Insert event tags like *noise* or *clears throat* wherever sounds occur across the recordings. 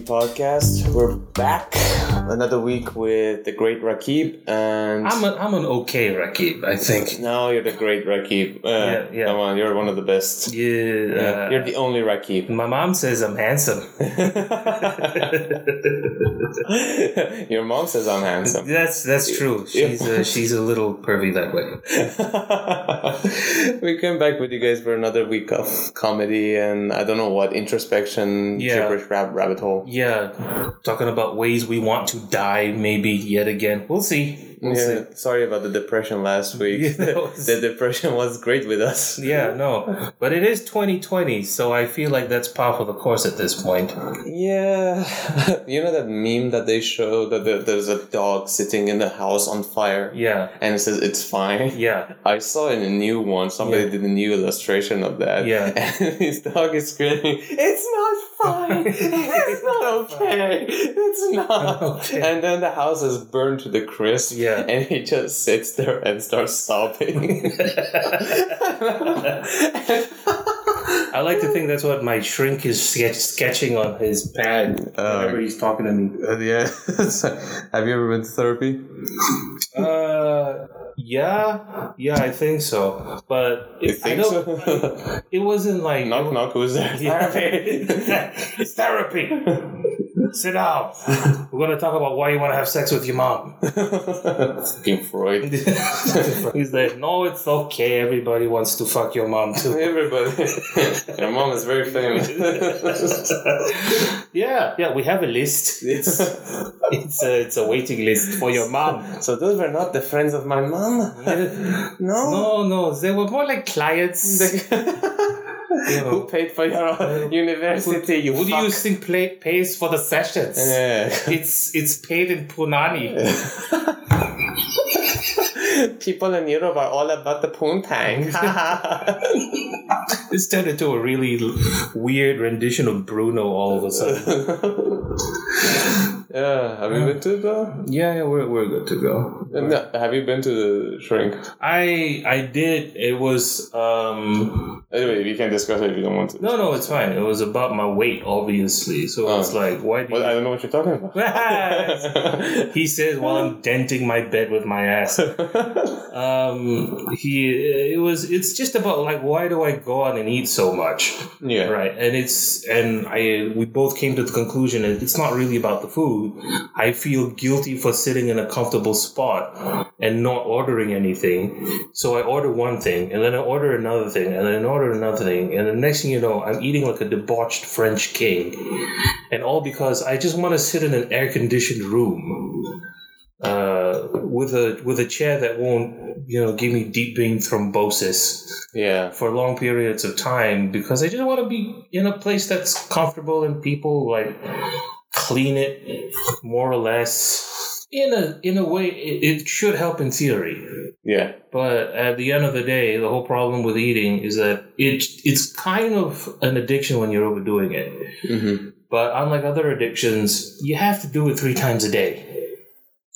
Podcast. We're back another week with the great Raqib, and I'm an, I'm an okay Raqib, I think. no, you're the great Raqib. Uh, Yeah, yeah. Come on, you're one of the best. Yeah, Yeah, uh, you're the only Raqib. my mom says I'm handsome. *laughs* *laughs* Your mom says I'm handsome. that's that's true. She's uh, she's a little pervy that way. *laughs* we came back with you guys for another week of comedy and I don't know what introspection, Yeah. gibberish rabbit hole. Yeah, talking about ways we want to die, maybe yet again. We'll see. We'll yeah, sorry about the depression last *laughs* week. Yeah, *laughs* was- the depression was great with us. Yeah, no, but it is 2020, so I feel like that's par for the course at this point. Yeah, *laughs* you know that meme that they show that there- there's a dog sitting in the house on fire, Yeah, and it says it's fine. yeah, I saw in a new one. Somebody Yeah. did a new illustration of that. Yeah. and his dog is screaming, "It's not fine. *laughs* It's not okay. It's not." Okay. And then the house is burned to the crisp. Yeah. and he just sits there and starts sobbing. *laughs* I like to think that's what my shrink is sketch- sketching on his pad whenever he's talking to me. Uh, yeah. *laughs* Have you ever been to therapy? Uh, yeah, yeah, I think so. But You it, I think don't. so? It wasn't like knock knock. Who's there? Yeah. *laughs* it's therapy. Sit down. We're gonna talk about why you want to have sex with your mom. Fucking Freud. *laughs* He's like, no, it's okay. Everybody wants to fuck your mom too. *laughs* Everybody. Your mom is very famous. yeah, yeah, we have a list. It's it's a it's a waiting list for your mom. so those were not the friends of my mom. *laughs* No. No, no, they were more like clients. *laughs* Who paid for your uh, university? You Who do you think play, pays for the sessions? Yeah. *laughs* It's it's paid in punani. People in Europe are all about the poontang. This turned into a really weird rendition of Bruno all of a sudden. Yeah, have you been to the? Yeah, yeah, we're, we're good to go. No, have you been to the shrink? I I did. It was um Anyway, we can discuss it if you don't want to. no no it's fine. It was about my weight obviously. So Oh. it's like why do Well, I don't know what you're talking about. *laughs* he says while I'm *laughs* denting my bed with my ass. Um, he it was it's just about like why do I go out and eat so much? yeah. right and it's and i we both came to the conclusion that it's not really about the food i feel guilty for sitting in a comfortable spot and not ordering anything so i order one thing and then i order another thing and then I order another thing and the next thing you know i'm eating like a debauched french king and all because i just want to sit in an air conditioned room uh, with a with a chair that won't you know give me deep vein thrombosis Yeah. for long periods of time because I just want to be in a place that's comfortable and people like clean it more or less. In a in a way it, it should help in theory. Yeah. but at the end of the day the whole problem with eating is that it it's kind of an addiction when you're overdoing it. Hmm but unlike other addictions you have to do it three times a day.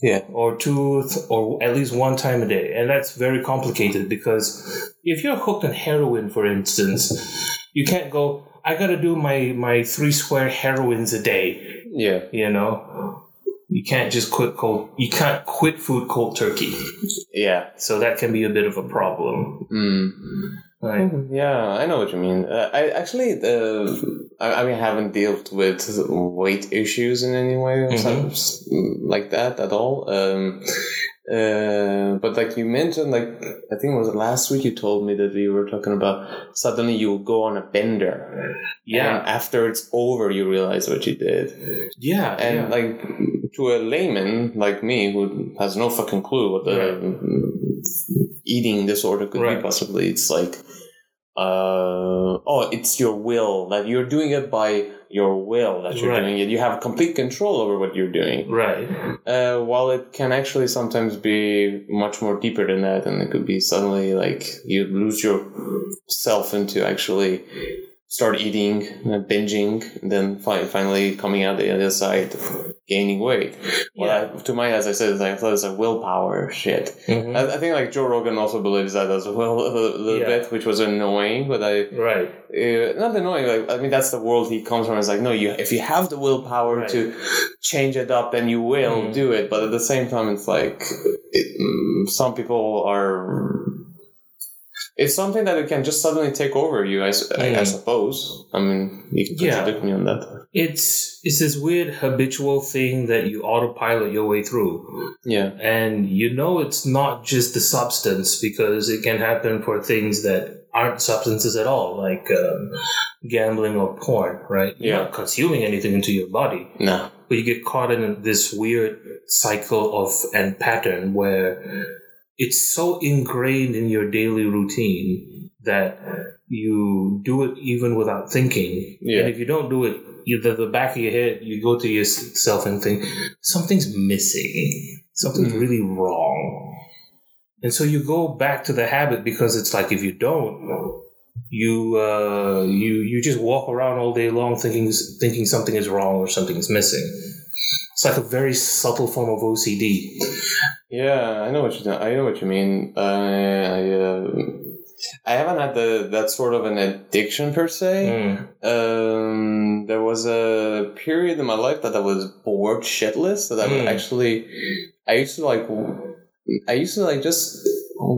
Yeah. or two th- or at least one time a day. And that's very complicated because if you're hooked on heroin for instance you can't go i gotta do my my three square heroines a day Yeah. you know you can't just quit cold you can't quit food cold turkey Yeah. so that can be a bit of a problem Mm. like, Yeah, I know what you mean. Uh, I actually, uh, I, I mean, I haven't dealt with weight issues in any way or Mhm. like that at all. Um, uh, but like you mentioned, like I think it was last week you told me that we were talking about suddenly you go on a bender. yeah after it's over, you realize what you did. yeah And yeah. like to a layman like me who has no fucking clue what the eating disorder could Right. be possibly, it's like, uh, oh, it's your will that you're doing it by your will that you're Right. doing it. You have complete control over what you're doing. right Uh, while it can actually sometimes be much more deeper than that, and it could be suddenly like you lose yourself into actually start eating, uh, binging, and then fi- finally coming out the other side, gaining weight. Well, I, to my eyes, I said, I thought it's a willpower shit. Mhm. I, I think like Joe Rogan also believes that as well *laughs* a little, Yeah. bit, which was annoying. But I, right. uh, not annoying. Like I mean, that's the world he comes from. It's like no, you if you have the willpower Right. to change it up, then you will Mm. do it. But at the same time, it's like it, mm, some people are. It's something that it can just suddenly take over you. I, s- I- I Mm. suppose. I mean, you can Yeah. contradict me on that. It's it's this weird habitual thing that you autopilot your way through. Yeah. And you know it's not just the substance because it can happen for things that aren't substances at all, like um, gambling or porn, right? You're Yeah. not consuming anything into your body, No. but you get caught in this weird cycle of and pattern where it's so ingrained in your daily routine that you do it even without thinking. Yeah. And if you don't do it, you, the, the back of your head, you go to yourself and think, something's missing. Something's Mhm. really wrong. And so you go back to the habit because it's like if you don't, you uh, you you just walk around all day long thinking thinking something is wrong or something is missing. It's like a very subtle form of OCD. Yeah, I know what you I know what you mean. Uh, I uh, I haven't had the that sort of an addiction per se. Mm. Um, there was a period in my life that I was bored shitless. That I would Mm. actually, I used to like, I used to like just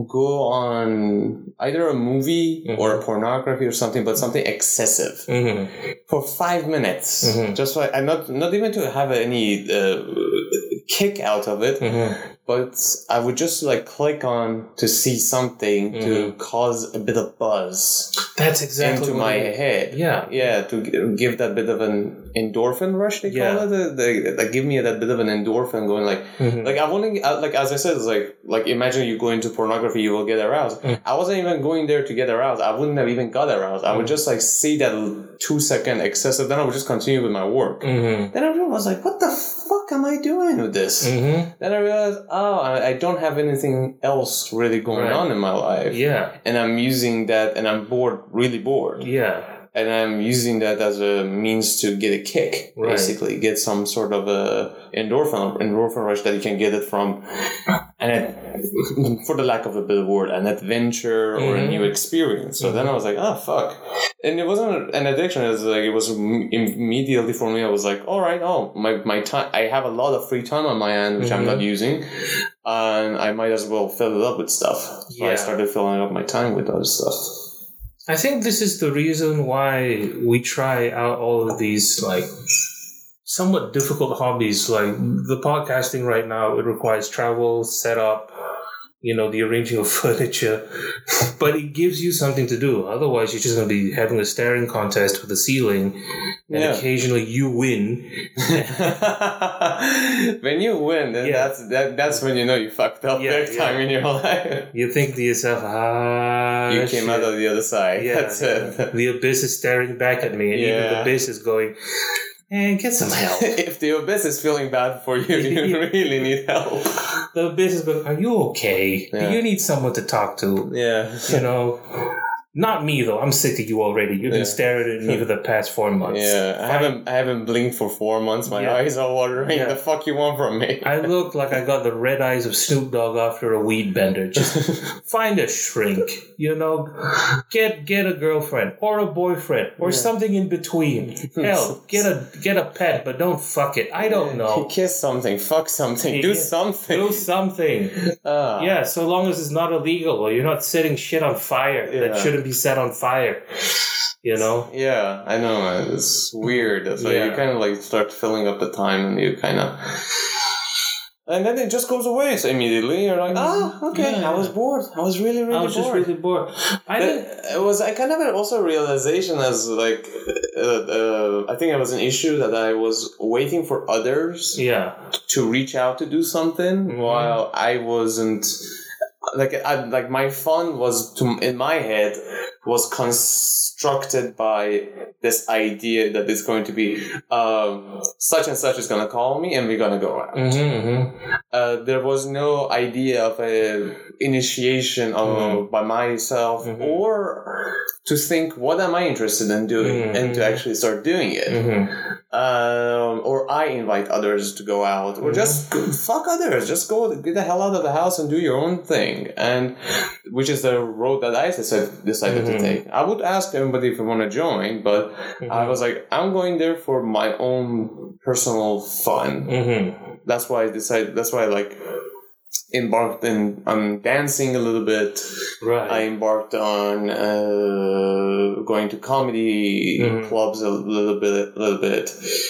go on either a movie Mhm. or a pornography or something, but something excessive hmm for five minutes, Mhm. just like and not not even to have any uh, kick out of it, hmm but I would just like click on to see something to mm-hmm. cause a bit of buzz That's exactly into what my is. head. Yeah. Yeah, to give that bit of an endorphin rush, they call it. Uh, They, they give me that bit of an endorphin going like, Mhm. like I wouldn't, uh, like as I said, it's like, like imagine you go into pornography, you will get aroused. Mm. I wasn't even going there to get aroused. I wouldn't have even got aroused. I would Mm. just like see that two second excessive, then I would just continue with my work. Mhm. Then I was like, what the fuck am I doing with this? Mhm. Then I realized, oh, I, I don't have anything else really going Right. on in my life. Yeah. And I'm using that, and I'm bored, really bored. Yeah. And I'm using that as a means to get a kick, Right. basically, get some sort of a endorphin, endorphin rush that you can get it from, and it, *laughs* for the lack of a better word, an adventure or a Mhm. new experience. So then I was like, oh fuck, and it wasn't an addiction. It was like it was immediately for me. I was like, all right, oh my my time. I have a lot of free time on my hand, which I'm Mhm. not using, and I might as well fill it up with stuff. So I started filling up my time with other stuff. I think this is the reason why we try out all of these like somewhat difficult hobbies. Like the podcasting right now, it requires travel, setup, you know, the arranging of *laughs* furniture, but it gives you something to do. Otherwise, you're just going to be having a staring contest with the ceiling, and Yeah. occasionally you win. *laughs* when you win, then Yeah. that's that, that's when you know you fucked up Yeah, big time in your *laughs* life. You think to yourself, ah, you came shit. out of the other side. Yeah, that's it. The abyss is staring back at me, and even the abyss is going, "Man, get some help." *laughs* if the abyss is feeling bad for you, you *laughs* really need help. the abyss is going, "Are you okay? Yeah. Do you need someone to talk to?" Yeah. You know, not me though. I'm sick of you already. You've been staring at me for the past four *laughs* months. Yeah, I haven't I haven't blinked for four months. My Yeah. eyes are watering. Yeah. The fuck you want from me? *laughs* I look like I got the red eyes of Snoop Dogg after a weed bender. Just *laughs* find a shrink, you know, get get a girlfriend or a boyfriend or Yeah. something in between. Hell, get a get a pet, but don't fuck it. I don't know. Kiss something, fuck something, do something. Do something. Ah. Yeah, so long as it's not illegal or you're not setting shit on fire that Yeah. Shouldn't be set on fire. You know? Yeah, I know. It's weird. So like you kind of like start filling up the time, and you kind of, and then it just goes away. So immediately you're like, oh, okay, Yeah. I was bored. I was really, really bored. I was just really bored. I But didn't. it was I kind of had also a realization as like uh, uh, I think it was an issue that I was waiting for others Yeah. to reach out to do something Mhm. while I wasn't like I, like my fun was to in my head was constructed by this idea that it's going to be um, such and such is going to call me and we're going to go out. Mm-hmm, Uh, there was no idea of a initiation of Mhm. by myself Mhm. or to think what am I interested in doing and to actually start doing it. hmm Um, or I invite others to go out, or Mhm. just fuck others. Just go get the hell out of the house and do your own thing. And which is the road that I decided, decided to take. I would ask everybody if they want to join, but I was like, I'm going there for my own personal fun. That's why I decided. That's why I like embarked in on dancing a little bit. Right. I embarked on uh, going to comedy Mhm. clubs a little bit, a little bit,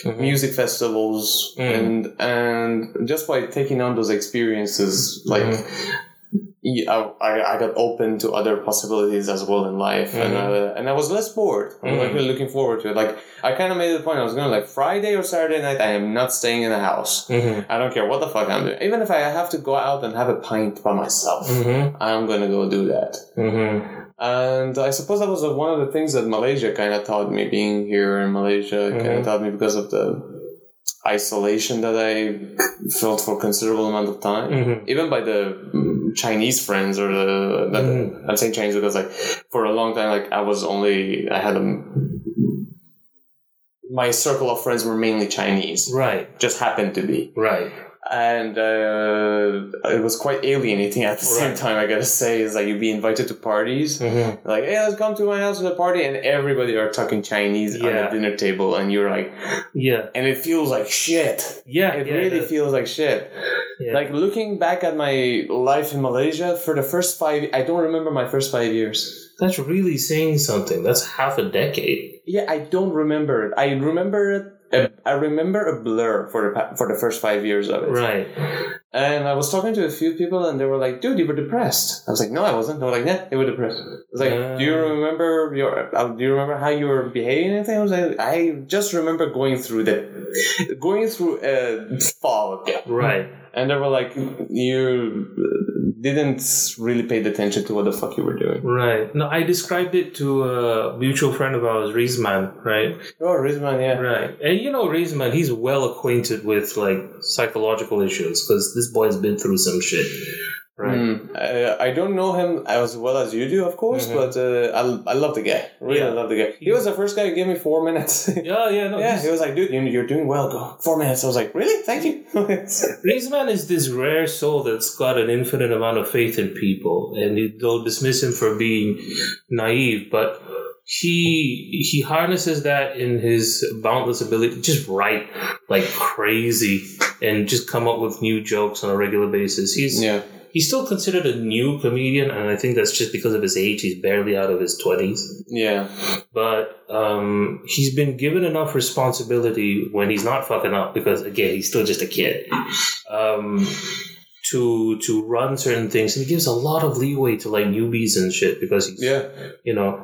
Mhm. music festivals, Mm. and and just by taking on those experiences, like. I, I got open to other possibilities as well in life, and Mhm. uh, and I was less bored. I was like really looking forward to it. Like I kind of made the point. I was gonna like Friday or Saturday night. I am not staying in the house. hmm I don't care what the fuck I'm doing. Even if I have to go out and have a pint by myself, hmm I'm gonna go do that. hmm And I suppose that was uh, one of the things that Malaysia kind of taught me. Being here in Malaysia kind of taught me because of the isolation that I felt for a considerable amount of time. Even by the Chinese friends or the. I'm mm-hmm. saying Chinese because like for a long time, like I was only, I had a, my circle of friends were mainly Chinese. Right. Just happened to be Right. And uh, it was quite alienating at the same time. I gotta say, is like you'd be invited to parties, hmm like, hey, let's come to my house to the party, and everybody are talking Chinese on Yeah. the dinner table, and you're like, Yeah. and it feels like shit. Yeah. It yeah, really the- feels like shit. yeah. Like looking back at my life in Malaysia for the first five, I don't remember my first five years. That's really saying something. That's half a decade. Yeah, I don't remember it. I remember it. Uh, I remember a blur for the for the first five years of it. Right. And I was talking to a few people, and they were like, "Dude, you were depressed." I was like, "No, I wasn't." They were like, "Yeah, you were depressed." I was like, "Do you Uh. remember your? Uh, do you remember how you were behaving?" Anything? I was like, "I just remember going through the, *laughs* going through a fog." Right. And they were like, "You didn't really pay attention to what the fuck you were doing." Right. No, I described it to a mutual friend of ours, Rizman, right? Oh, Rizman, yeah. Right. And you know, Rizman, he's well acquainted with like psychological issues because this boy's been through some shit. Right. Mm, uh, I don't know him as well as you do, of course, Mhm. but uh, I, I love the guy. Really Yeah. love the guy. He was the first guy who gave me four minutes. *laughs* Yeah, yeah, no. yeah, he was like, dude, you- you're doing well. Go four minutes. I was like, really? Thank you. *laughs* Rizman is this rare soul that's got an infinite amount of faith in people, and they'll dismiss him for being naive, but he he harnesses that in his boundless ability to just write like crazy and just come up with new jokes on a regular basis. He's yeah. He's still considered a new comedian, and I think that's just because of his age. He's barely out of his twenties, Yeah. but um, he's been given enough responsibility when he's not fucking up because again he's still just a kid. Um, to to run certain things, and he gives a lot of leeway to like newbies and shit because he's Yeah. you know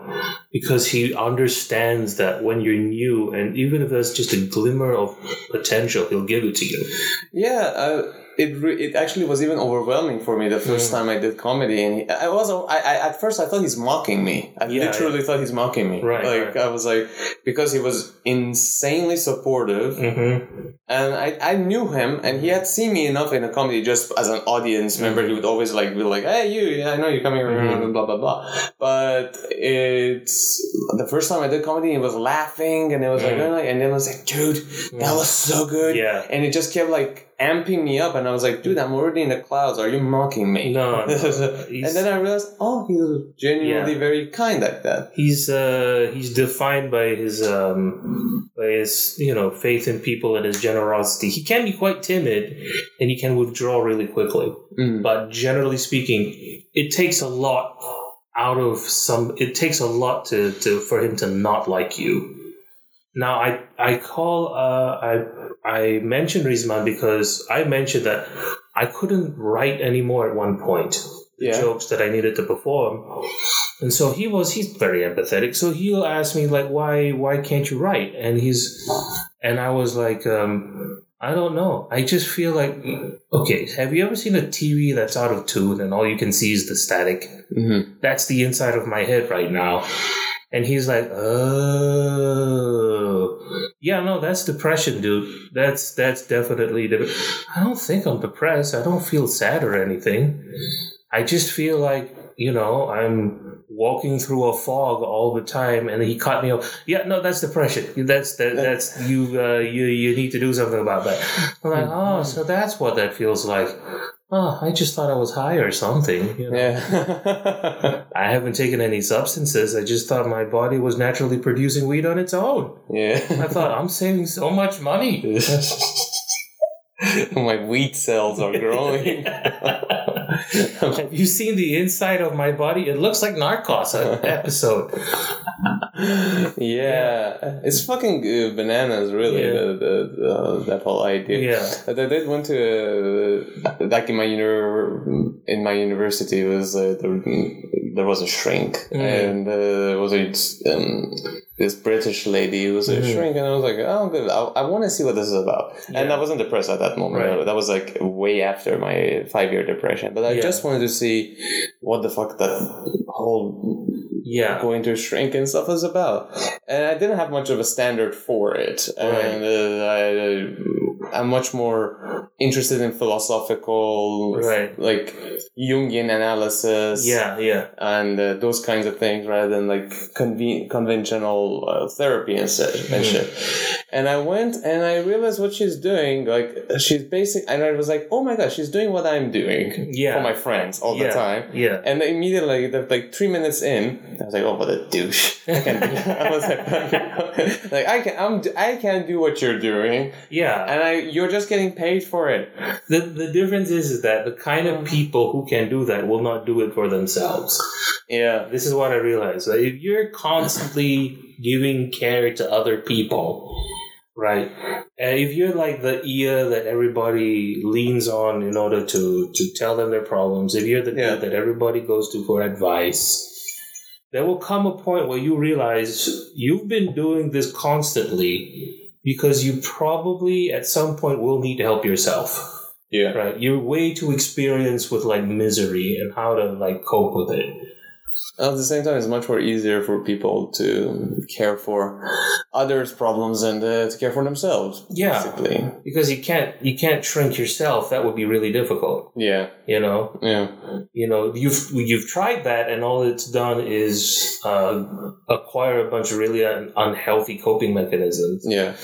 because he understands that when you're new and even if there's just a glimmer of potential, he'll give it to you. Yeah. Uh, it re- it actually was even overwhelming for me the first Mm. time I did comedy, and he, I was I, I at first I thought he's mocking me. I Yeah, literally thought he's mocking me. Right, Like right. I was like because he was insanely supportive, Mm-hmm. and I, I knew him, and he had seen me enough in a comedy just as an audience member. He would always like be like, "Hey, you, yeah, I know you're coming around," Mhm. blah blah blah. But it's the first time I did comedy, he was laughing, and it was like, Mhm. "Oh," and then I was like, "Dude, that was so good," Yeah. and it just kept like amping me up, and I was like, "Dude, I'm already in the clouds. Are you mocking me?" No, *laughs* no, and then I realized, oh, he's genuinely Yeah. very kind like that. He's uh he's defined by his um by his you know faith in people and his generosity. He can be quite timid and he can withdraw really quickly. Mm. But generally speaking, it takes a lot out of some it takes a lot to, to for him to not like you. Now I I call uh I I mentioned Rizman because I mentioned that I couldn't write anymore at one point the Yeah. jokes that I needed to perform. And so he was he's very empathetic. So he'll ask me like why why can't you write? And he's and I was like um I don't know. I just feel like okay. Have you ever seen a TV that's out of tune and all you can see is the static? Mm-hmm. That's the inside of my head right now. And he's like, oh, yeah, no, that's depression, dude. That's that's definitely. De- I don't think I'm depressed. I don't feel sad or anything. I just feel like you know I'm walking through a fog all the time, and he caught me off. Yeah, no, that's depression. That's that, that's you. Uh, you you need to do something about that. I'm like, oh, so that's what that feels like. Oh, I just thought I was high or something. You know? Yeah. *laughs* I haven't taken any substances. I just thought my body was naturally producing weed on its own. yeah. I thought I'm saving so much money. *laughs* *laughs* My wheat cells are growing. Have you seen the inside of my body? It looks like Narcos uh, *laughs* episode. yeah, it's fucking uh, bananas, really. Yeah. The, the, the, that whole idea. Yeah. But I did went to uh, like in my uni- in my university it was uh, there, there was a shrink Mm. and uh, there was a um, this British lady who was a Mhm. shrink and I was like oh good I, I want to see what this is about and I wasn't depressed at that moment Right. that was like way after my five year depression but I Yeah. just wanted to see what the fuck that whole Yeah. going to shrink and stuff is about. And I didn't have much of a standard for it. And uh, I, I'm much more interested in philosophical, Right. like Jungian analysis. Yeah. Yeah. And uh, those kinds of things rather than like conven- conventional uh, therapy and shit, and Mhm. shit. And I went and I realized what she's doing. Like she's basic, and I was like, oh my god, she's doing what I'm doing Yeah. for my friends all yeah. the time. Yeah. And immediately, like, like three minutes in, I was like, "Oh, what a douche!" *laughs* I. I was like, *laughs* "Like I can, I'm, I can do what you're doing, Yeah. and I, you're just getting paid for it." The the difference is, is that the kind of mm. people who can do that will not do it for themselves. Yeah, This is what I realized. Like, if you're constantly giving care to other people, right? And if you're like the ear that everybody leans on in order to to tell them their problems, if you're the Yeah. that everybody goes to for advice, there will come a point where you realize you've been doing this constantly because you probably at some point will need to help yourself. Yeah, right? You're way too experienced with like misery and how to like cope with it At the same time, it's much more easier for people to care for others' problems and uh, to care for themselves. Yeah. basically. because you can't you can't shrink yourself that would be really difficult Yeah, you know yeah, you know you've you've tried that and all it's done is uh, acquire a bunch of really un- unhealthy coping mechanisms yeah.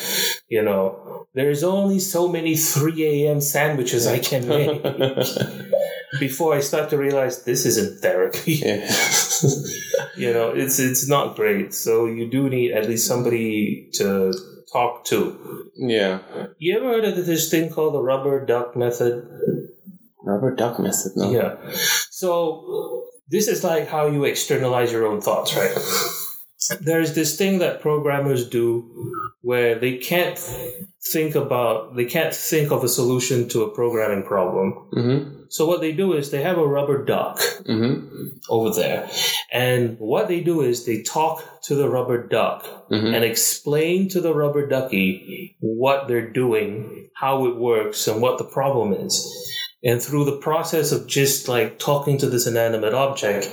you know there's only so many 3 a.m sandwiches i can make *laughs* before i start to realize this isn't therapy yeah. *laughs* you know it's it's not great so you do need at least somebody to talk to yeah. you ever heard of this thing called the rubber duck method Rubber duck method, no? yeah so this is like how you externalize your own thoughts right there's this thing that programmers do where they can't think about they can't think of a solution to a programming problem Mm-hmm. so what they do is they have a rubber duck Mm-hmm. over there and what they do is they talk to the rubber duck Mm-hmm. and explain to the rubber ducky what they're doing, how it works, and what the problem is. And through the process of just like talking to this inanimate object,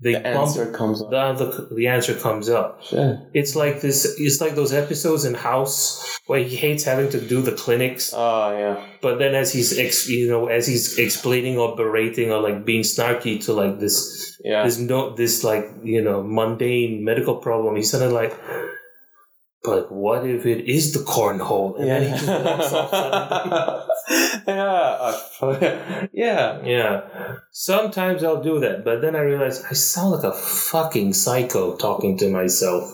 they The bump answer comes up. the, the, the answer comes up. Sure. It's like this. It's like those episodes in House where he hates having to do the clinics, Oh, yeah. but then as he's ex, you know as he's explaining or berating or like being snarky to like this Yeah. this no this like you know mundane medical problem he's suddenly like but what if it is the cornhole and then he just walks off *laughs* yeah. yeah. yeah sometimes i'll do that but then i realize i sound like a fucking psycho talking to myself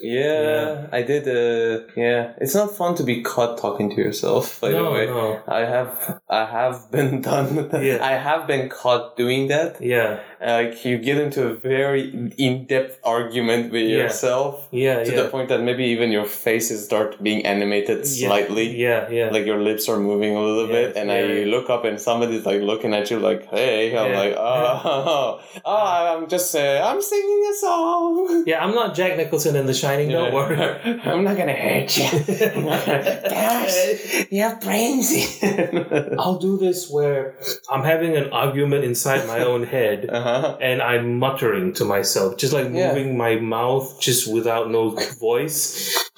Yeah, Yeah. I did. Uh, yeah, it's not fun to be caught talking to yourself. By the no way, no I have, I have been *laughs* done. Yeah. I have been caught doing that. yeah Like you get into a very in-depth argument with Yeah. yourself yeah to yeah the point that maybe even your faces start being animated slightly. yeah yeah Like your lips are moving a little bit, and I look up and somebody's like looking at you like, "Hey," I'm like, "Oh, *laughs* oh, I'm just, uh, I'm singing a song." *laughs* yeah i'm not jack nicholson in The Shining. Don't worry. *laughs* I'm not gonna hurt you. I'm not gonna- Gosh, you have brains. I'll do this where I'm having an argument inside my own head. uh-huh. Uh-huh. And I'm muttering to myself, just like Yeah. moving my mouth, just without no voice,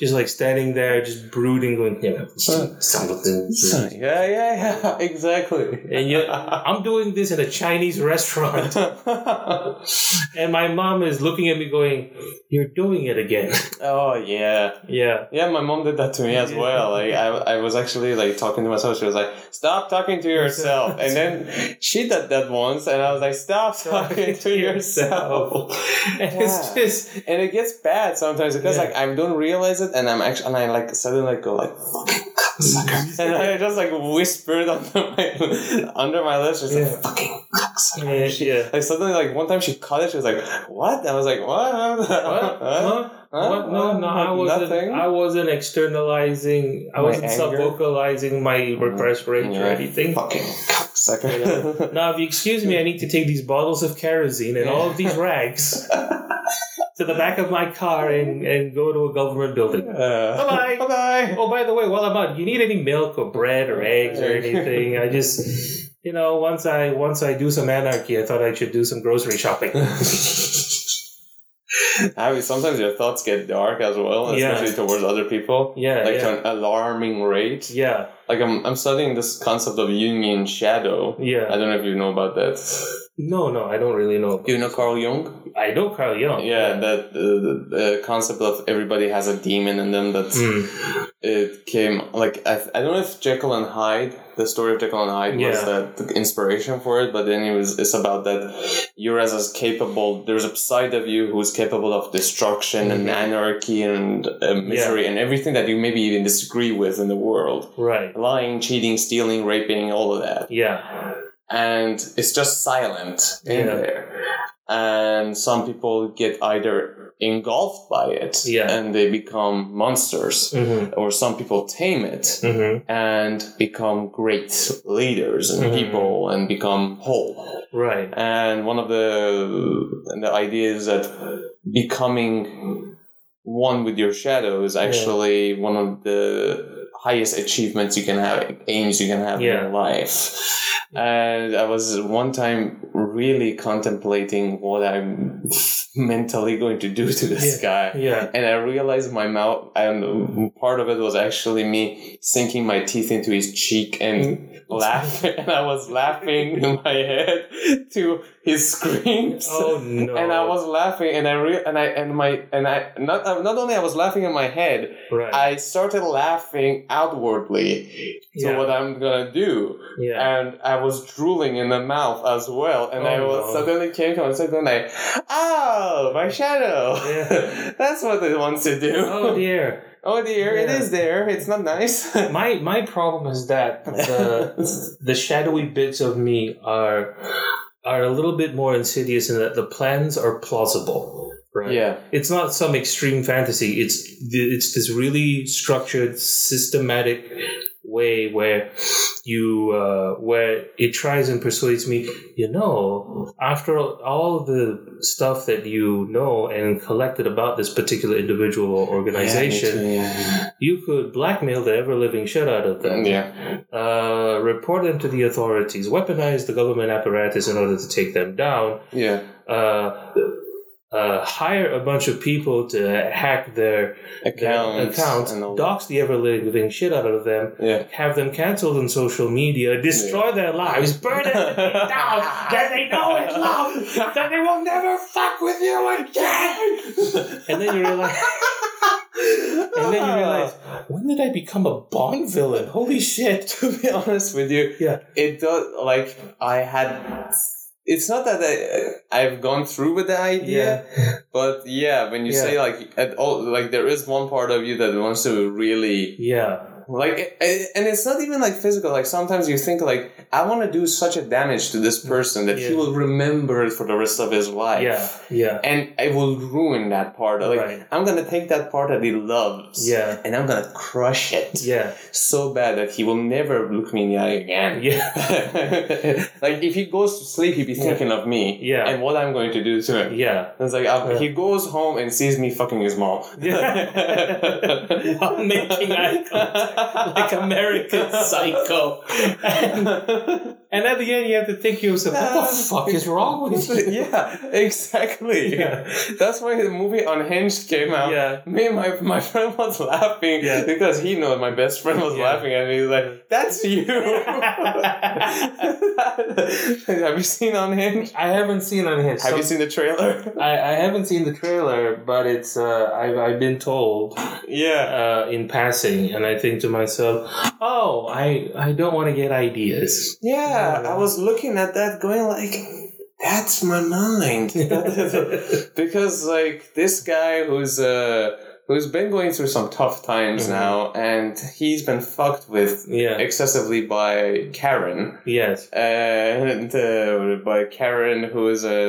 just like standing there, just brooding, going, you know, something. Yeah, yeah, yeah, *laughs* exactly. And yet, I'm doing this in a Chinese restaurant, *laughs* and my mom is looking at me, going, "You're doing it again." oh yeah. yeah, Yeah, my mom did that to me as well. Like I, I was actually like talking to myself. She was like, "Stop talking to *laughs* yourself," and then she did that once, and I was like, "Stop *laughs* talking to yourself." *laughs* and Yeah. it's just And it gets bad sometimes because Yeah. like I don't realize it, and I'm actually and I like suddenly like go like fucking cocksucker, *laughs* and I just like whispered under my under my lips, just Yeah. like fucking cocksucker. yeah, yeah. Like suddenly, like one time she cut it. She was like, "What?" I was like, "What? What? Huh? Huh? What? No, no, I wasn't. Nothing? I wasn't externalizing. I My wasn't anger? sub vocalizing my mm-hmm. repressed rage or anything. Fucking cocksucker. *laughs* Now, if you excuse me, I need to take these bottles of kerosene and all of these rags to the back of my car and, and go to a government building. Bye-bye. Bye bye. Oh, by the way, while I'm out, you need any milk or bread or eggs or anything? I just, you know, once I once I do some anarchy, I thought I should do some grocery shopping. *laughs* I mean, sometimes your thoughts get dark as well, Yeah. especially towards other people. Yeah, like yeah. to an alarming rate. Yeah, Like I'm, I'm studying this concept of Jungian shadow. Yeah. I don't know if you know about that. No, no, I don't really know. Do you know Carl Jung? I know Carl Jung. Yeah, that uh, the, the concept of everybody has a demon in them. That Mm. it came like I, I don't know if Jekyll and Hyde, the story of Jekyll and Hyde, was Yeah. that the inspiration for it. But then it was it's about that you're as, capable. There's a side of you who's capable of destruction and Mhm. anarchy and uh, misery and everything that you maybe even disagree with in the world. Right. Lying, cheating, stealing, raping, all of that Yeah. and it's just silent in Yeah. there. And some people get either engulfed by it Yeah. and they become monsters, Mm-hmm. or some people tame it Mm-hmm. and become great leaders and Mhm. people and become whole. Right. And one of the the ideas that becoming one with your shadow is actually one of the highest achievements you can have, aims you can have in Yeah. your life. And I was one time really contemplating what I'm *laughs* mentally going to do to this guy. Yeah. And I realized my mouth, and part of it was actually me sinking my teeth into his cheek and mm. Laughing. And I was laughing in my head to his screams. Oh no. *laughs* And I was laughing, and I re- and I and my and I not uh, not only I was laughing in my head, right. I started laughing outwardly to Yeah. what I'm gonna do, yeah. and I was drooling in the mouth as well, and I Oh, was no. suddenly came to myself and I, oh, my shadow, Yeah. *laughs* that's what it wants to do. oh dear. *laughs* Oh dear, it Yeah. is there. It's not nice. *laughs* My my problem is that the the shadowy bits of me are are a little bit more insidious in that the plans are plausible. Right. yeah, It's not some extreme fantasy. It's it's this really structured, systematic way where you uh, where it tries and persuades me. You know, after all the stuff that you know and collected about this particular individual or organization, Yeah, you could blackmail the ever living shit out of them. yeah. Uh, report them to the authorities. Weaponize the government apparatus in order to take them down yeah. uh, uh, hire a bunch of people to hack their, their Accounts, accounts, and dox the ever living shit out of them, Yeah. have them cancelled on social media, destroy their lives, burn it down, *laughs* that they know it's love, that they will never fuck with you again. And then you realize, and then you realize, when did I become a Bond villain? Holy shit! *laughs* to be honest with you, Yeah. it does like I had. It's not that I, I've gone through with the idea, *laughs* but yeah, when you Yeah. say like at all, like there is one part of you that wants to really Yeah. Like, it- it- and it's not even like physical. Like sometimes you think like, I want to do such a damage to this person that he will remember it for the rest of his life. Yeah, yeah, And I will ruin that part. Like Right. I'm gonna take that part that he loves. yeah, And I'm gonna crush it yeah, so bad that he will never look me in the eye again. yeah, *laughs* like if he goes to sleep, he'd be thinking of me. Yeah. And what I'm going to do to him. yeah. It's like Yeah. he goes home and sees me fucking his mom. Yeah. *laughs* While making eye *laughs* contact, *laughs* like American Psycho. And, *laughs* and at the end, you have to think to yourself, what the fuck is wrong with *laughs* you? yeah, exactly. Yeah. That's why the movie Unhinged came out. Yeah. Me and my, my friend was laughing Yeah. because he knew my best friend was Yeah. laughing at me. He's like, "That's you." *laughs* *laughs* Have you seen Unhinged? I haven't seen Unhinged. Have you seen the trailer? I, I haven't seen the trailer, but it's uh, I've, I've been told yeah. uh, in passing, and I think to myself, oh, I I don't want to get ideas. Yeah, I was looking at that going like, that's my mind. *laughs* *laughs* because like this guy who's uh who's been going through some tough times Mhm. now and he's been fucked with Yeah. excessively by Karen Yes. and uh, by Karen who is a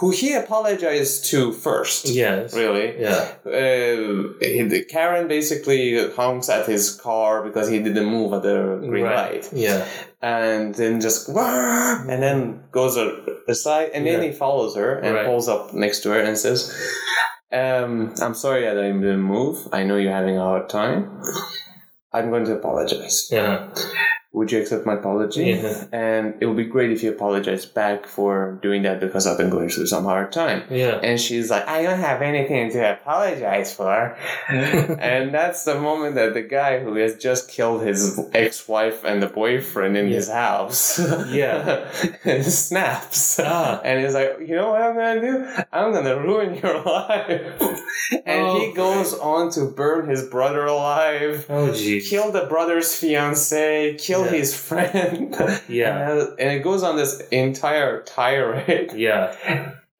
who he apologized to first Yes. really Yeah. uh, Karen basically honks at his car because he didn't move at the green Right. light Yeah. and then just and then goes aside and then Yeah. he follows her and Right. pulls up next to her and says um, i'm sorry that i didn't move. I know you're having a hard time. I'm going to apologize. Yeah. Would you accept my apology Yeah. and it would be great if you apologize back for doing that because i've been going through some hard time Yeah. and she's like i don't have anything to apologize for *laughs* and that's the moment that the guy who has just killed his ex-wife and the boyfriend in Yeah. his house *laughs* Yeah. *laughs* snaps Ah. and he's like you know what i'm gonna do i'm gonna ruin your life and he Oh. goes on to burn his brother alive oh, kill the brother's fiance kill His friend *laughs* Yeah. and, and it goes on this entire tirade *laughs* Yeah.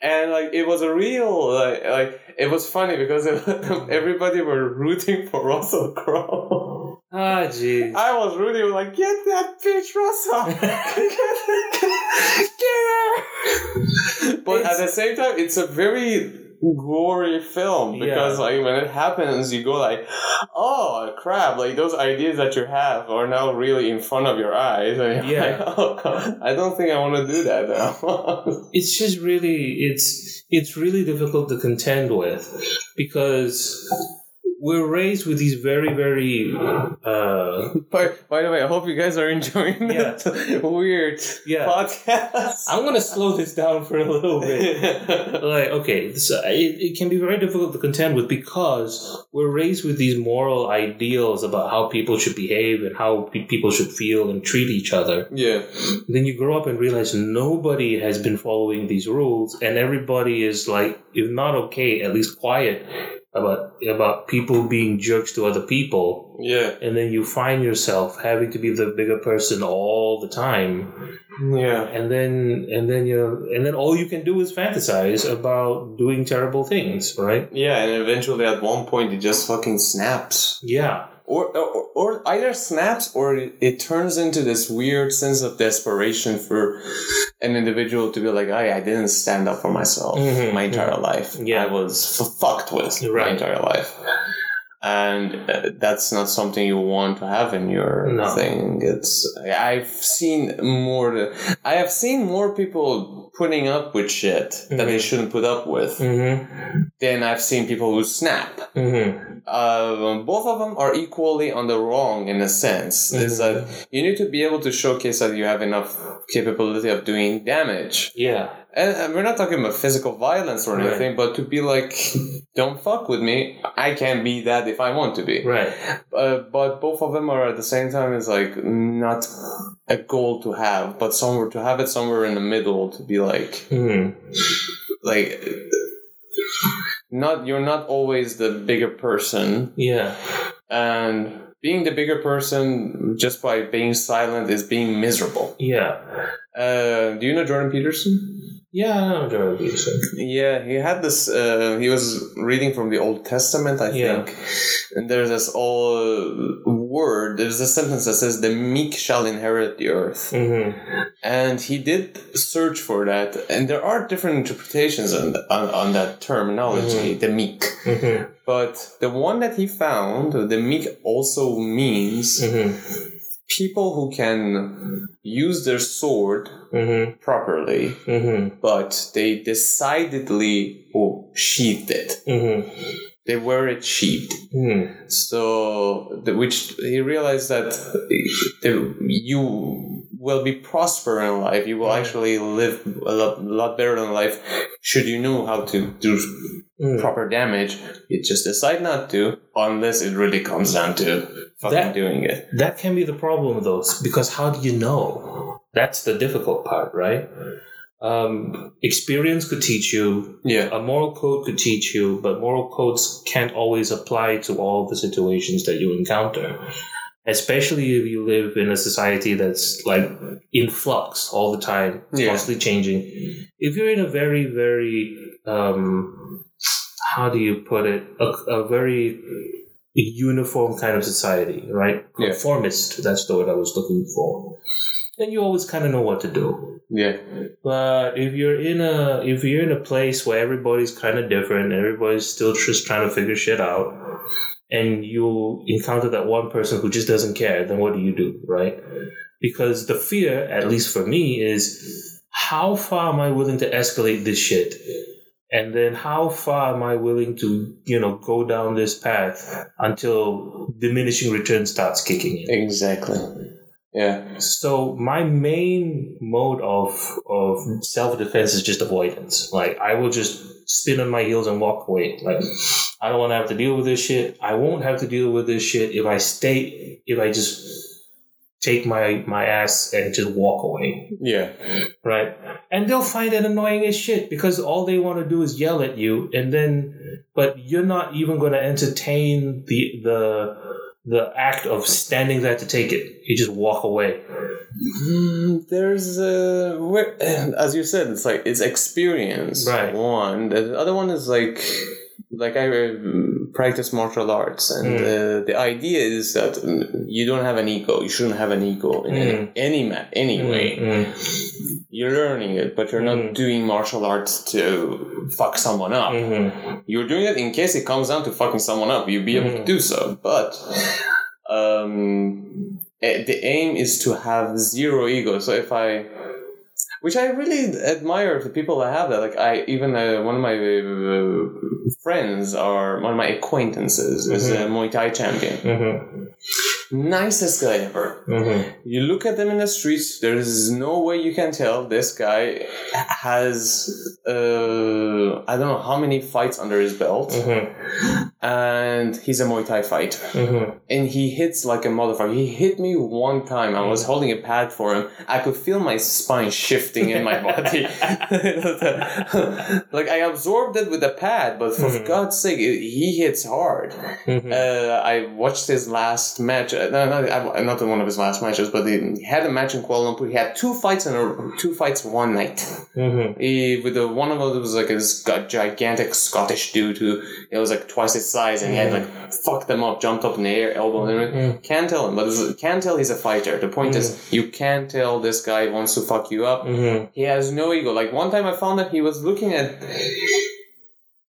and like it was a real like like it was funny because *laughs* everybody were rooting for Russell Crowe. Ah, jeez. I was rooting like get that bitch Russell, get her. But at the same time, it's a very gory film because Yeah. like when it happens, you go like, oh crap! Like those ideas that you have are now really in front of your eyes, and Yeah. like, *laughs* oh god, I don't think I want to do that now. *laughs* it's just really it's it's really difficult to contend with because we're raised with these very very uh By, by the way, I hope you guys are enjoying Yeah. that *laughs* weird yeah podcast. i'm gonna slow this down for a little bit *laughs* like okay so it, it can be very difficult to contend with because we're raised with these moral ideals about how people should behave and how pe- people should feel and treat each other yeah, then you grow up and realize nobody has been following these rules and everybody is like if not okay at least quiet about about people being jerks to other people. Yeah, and then you find yourself having to be the bigger person all the time. Yeah. and then and then you and then all you can do is fantasize about doing terrible things right? Yeah, and eventually at one point it just fucking snaps. yeah Or, or, or either snaps or it, turns into this weird sense of desperation for an individual to be like, I, I didn't stand up for myself Mhm, my entire life. Yeah. I was f- fucked with my entire life. And uh, that's not something you want to have in your No. thing. It's I've seen more. I have seen more people putting up with shit that they Mhm. shouldn't put up with mm-hmm than I've seen people who snap mm-hmm uh, both of them are equally on the wrong in a sense. Is that you need to be able to showcase that you have enough capability of doing damage. yeah And, and we're not talking about physical violence or Right. anything, but to be like, don't fuck with me. I can be that if I want to be. right Uh, but both of them are at the same time is like not a goal to have, but somewhere to have it somewhere in the middle to be like, mm-hmm like. Not you're not always the bigger person, yeah and being the bigger person just by being silent is being miserable. yeah Uh, do you know Jordan Peterson? Yeah I Jordan Peterson. Yeah, he had this. Uh, he was reading from the Old Testament, I Yeah. think, and there's this all word, there's a sentence that says, "The meek shall inherit the earth," Mm-hmm. and he did search for that. And there are different interpretations on on, on that terminology, the meek. Mm-hmm. But the one that he found, the meek, also means Mm-hmm. People who can use their sword Mm-hmm. properly, Mm-hmm. but they decidedly oh, sheathed it. Mm-hmm. They were achieved. Mm-hmm. So, the, which he realized that you will be prosper in life. You will actually live a lot, lot better in life should you know how to do Mm. proper damage. You just decide not to, unless it really comes down to fucking That- doing it. That can be the problem, though, because how do you know? That's the difficult part, right? Um, experience could teach you, Yeah. a moral code could teach you, but moral codes can't always apply to all the situations that you encounter. Especially if you live in a society that's like in flux all the time, Yeah. constantly changing. If you're in a very, very, um, how do you put it, a, a very uniform kind of society, right? Yeah. Conformist, that's the word I was looking for. Then you always kind of know what to do. Yeah. But if you're in a if you're in a place where everybody's kind of different, everybody's still just trying to figure shit out, and you encounter that one person who just doesn't care, then what do you do, right? Because the fear, at least for me, is how far am I willing to escalate this shit? And then how far am I willing to, you know, go down this path until diminishing return starts kicking in? Exactly. Yeah. So my main mode of of self defense is just avoidance. Like I will just spin on my heels and walk away. Like I don't want to have to deal with this shit. I won't have to deal with this shit if I stay. If I just take my my ass and just walk away, Yeah. right? And they'll find it annoying as shit because all they want to do is yell at you, and then but you're not even going to entertain the the the act of standing there to take it. You just walk away. Mm, There's a where, *clears throat* as you said, it's like it's experience. Right. One. The other one is like, like I uh, practice martial arts, and Mm. uh, the idea is that mm, you don't have an ego. You shouldn't have an ego in Mm. any, any ma- anyway. Mm, You're learning it, but you're not Mm. doing martial arts to fuck someone up. mhm, You're doing it in case it comes down to fucking someone up. You'll be able to Mhm. do so. But um, eh, the aim is to have zero ego. So if I, which I really admire the people that have that. Like I even uh, one of my uh, friends or one of my acquaintances is a Muay Thai champion. Nicest guy ever. mhm, You look at them in the streets. There is no way you can tell this guy has uh, I don't know how many fights under his belt, mhm, and he's a Muay Thai fighter. mhm. And he hits like a motherfucker. He hit me one time. I was holding a pad for him. I could feel my spine shifting in my *laughs* body. *laughs* like I absorbed it with a pad, but for Mhm. God's sake, it, he hits hard. Mhm. Uh, I watched his last match. No, no, not in one of his last matches, but he had a match in Kuala Lumpur. He had two fights in a two fights one night. Mhm. He with the one of them was like this gigantic Scottish dude who it was like twice his size, and he had like fucked them up, jumped up in the air, elbow him. Mm. Can't tell him, but can't tell he's a fighter. The point is, you can't tell this guy wants to fuck you up. Mhm. He has no ego. Like one time I found that he was looking at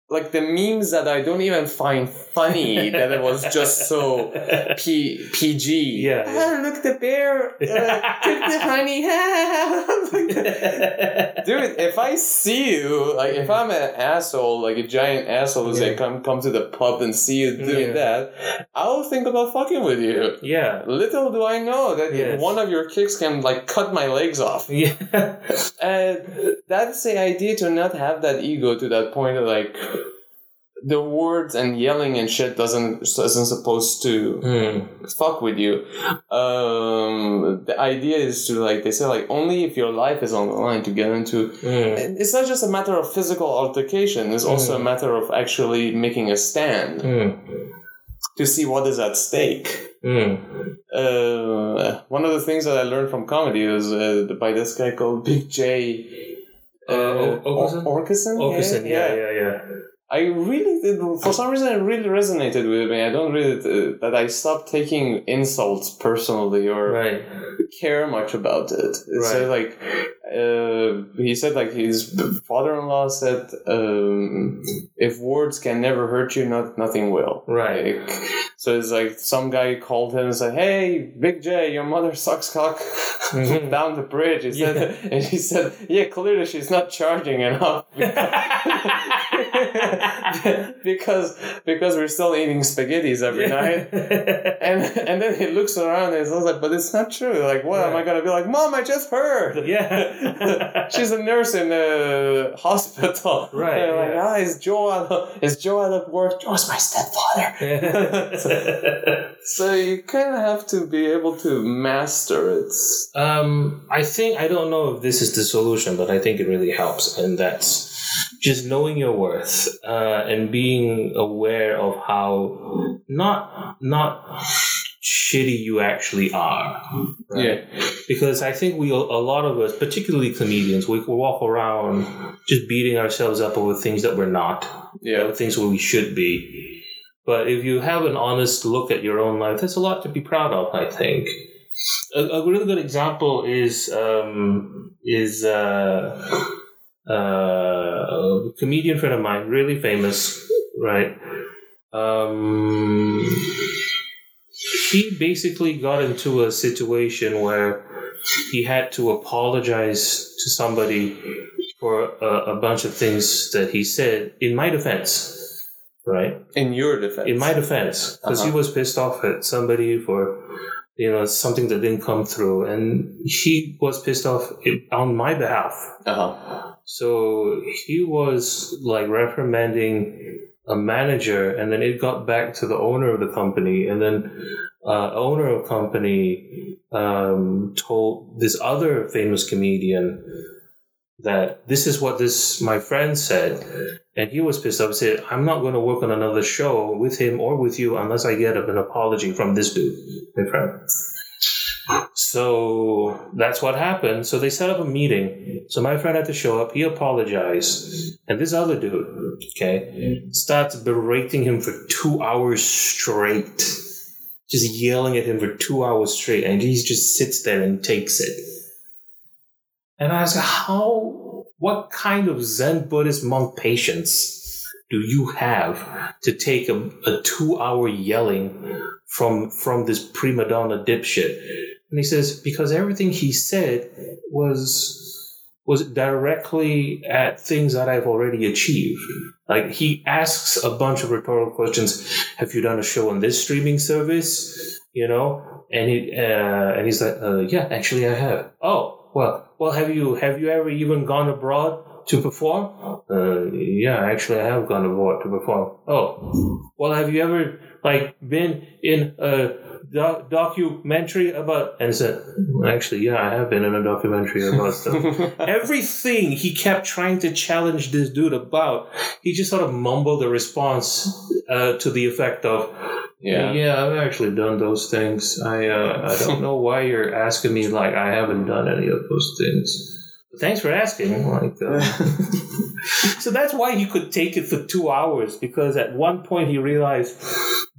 like the memes that I don't even find funny *laughs* that it was just so P- PG. Yeah, Ah, look the bear, uh, *laughs* took the honey. *laughs* Dude, if I see you, like if I'm an asshole, like a giant asshole who's Yeah. like come come to the pub and see you doing Yeah. that, I'll think about fucking with you. yeah. Little do I know that Yes. one of your kicks can like cut my legs off. Yeah. And that's the idea to not have that ego to that point of like the words and yelling and shit doesn't isn't supposed to Mm. fuck with you. Um, the idea is to like they say like only if your life is on the line to get into. Mm. It's not just a matter of physical altercation. It's also a matter of actually making a stand Mm. to see what is at stake. Mm. Uh, one of the things that I learned from comedy is uh, by this guy called Big Jay. Uh, O- Oakerson? Or- Orkerson? Oakerson, yeah, yeah, yeah. I really did, for some reason, it really resonated with me. I don't really, uh, that I stopped taking insults personally or Right. care much about it. Right. So, like, uh, he said, like, his father in law said, um, if words can never hurt you, not, nothing will. Right. Like, so it's like some guy called him and said, "Hey, Big Jay, your mother sucks cock *laughs* down the bridge." He said, Yeah. *laughs* and he said, "Yeah, clearly she's not charging enough *laughs* *laughs* because because we're still eating spaghettis every night." *laughs* And and then he looks around and he's like, "But it's not true. Like, what am I gonna be like, Mom? I just heard." *laughs* yeah. She's a nurse in a hospital. Right, And like, ah, is Joe is Joe at work? Joe's my stepfather. So you kind of have to be able to master it. um, I think I don't know if this is the solution, but I think it really helps, and that's just knowing your worth uh, and being aware of how not not shitty you actually are. Right? Because I think we a lot of us, particularly comedians, we walk around just beating ourselves up over things that we're not. Yeah. things where we should be. But if you have an honest look at your own life, there's a lot to be proud of. I think a, a really good example is um, is uh, uh, a comedian friend of mine, really famous, right? Um, he basically got into a situation where he had to apologize to somebody for a, a bunch of things that he said in my defense, right? In your defense. In my defense, because he Uh-huh. was pissed off at somebody for, you know, something that didn't come through, and he was pissed off on my behalf. Uh-huh. So he was like reprimanding a manager, and then it got back to the owner of the company, and then uh, owner of company um, told this other famous comedian that this is what this my friend said, and he was pissed off. And said, "I'm not going to work on another show with him or with you unless I get an apology from this dude, my friend." So that's what happened. So they set up a meeting. So my friend had to show up. He apologized. And this other dude, okay, starts berating him for two hours straight. Just yelling at him for two hours straight. And he just sits there and takes it. And I was like, how, what kind of Zen Buddhist monk patience do you have to take a, a two hour yelling from, from this prima donna dipshit? And he says, because everything he said was was directly at things that I've already achieved. Like he asks a bunch of rhetorical questions. Have you done a show on this streaming service? You know, and he uh, and he's like, uh, yeah, actually I have. Oh, well, well, have you have you ever even gone abroad to perform? Uh, yeah, actually I have gone abroad to perform. Oh, well, have you ever like been in a doc- documentary about? And said, actually, yeah, I have been in a documentary about *laughs* stuff. Everything he kept trying to challenge this dude about, he just sort of mumbled a response uh, to the effect of, yeah. yeah, I've actually done those things. I uh, I don't *laughs* know why you're asking me like I haven't done any of those things. Thanks for asking. Like, uh, *laughs* so that's why he could take it for two hours because at one point he realized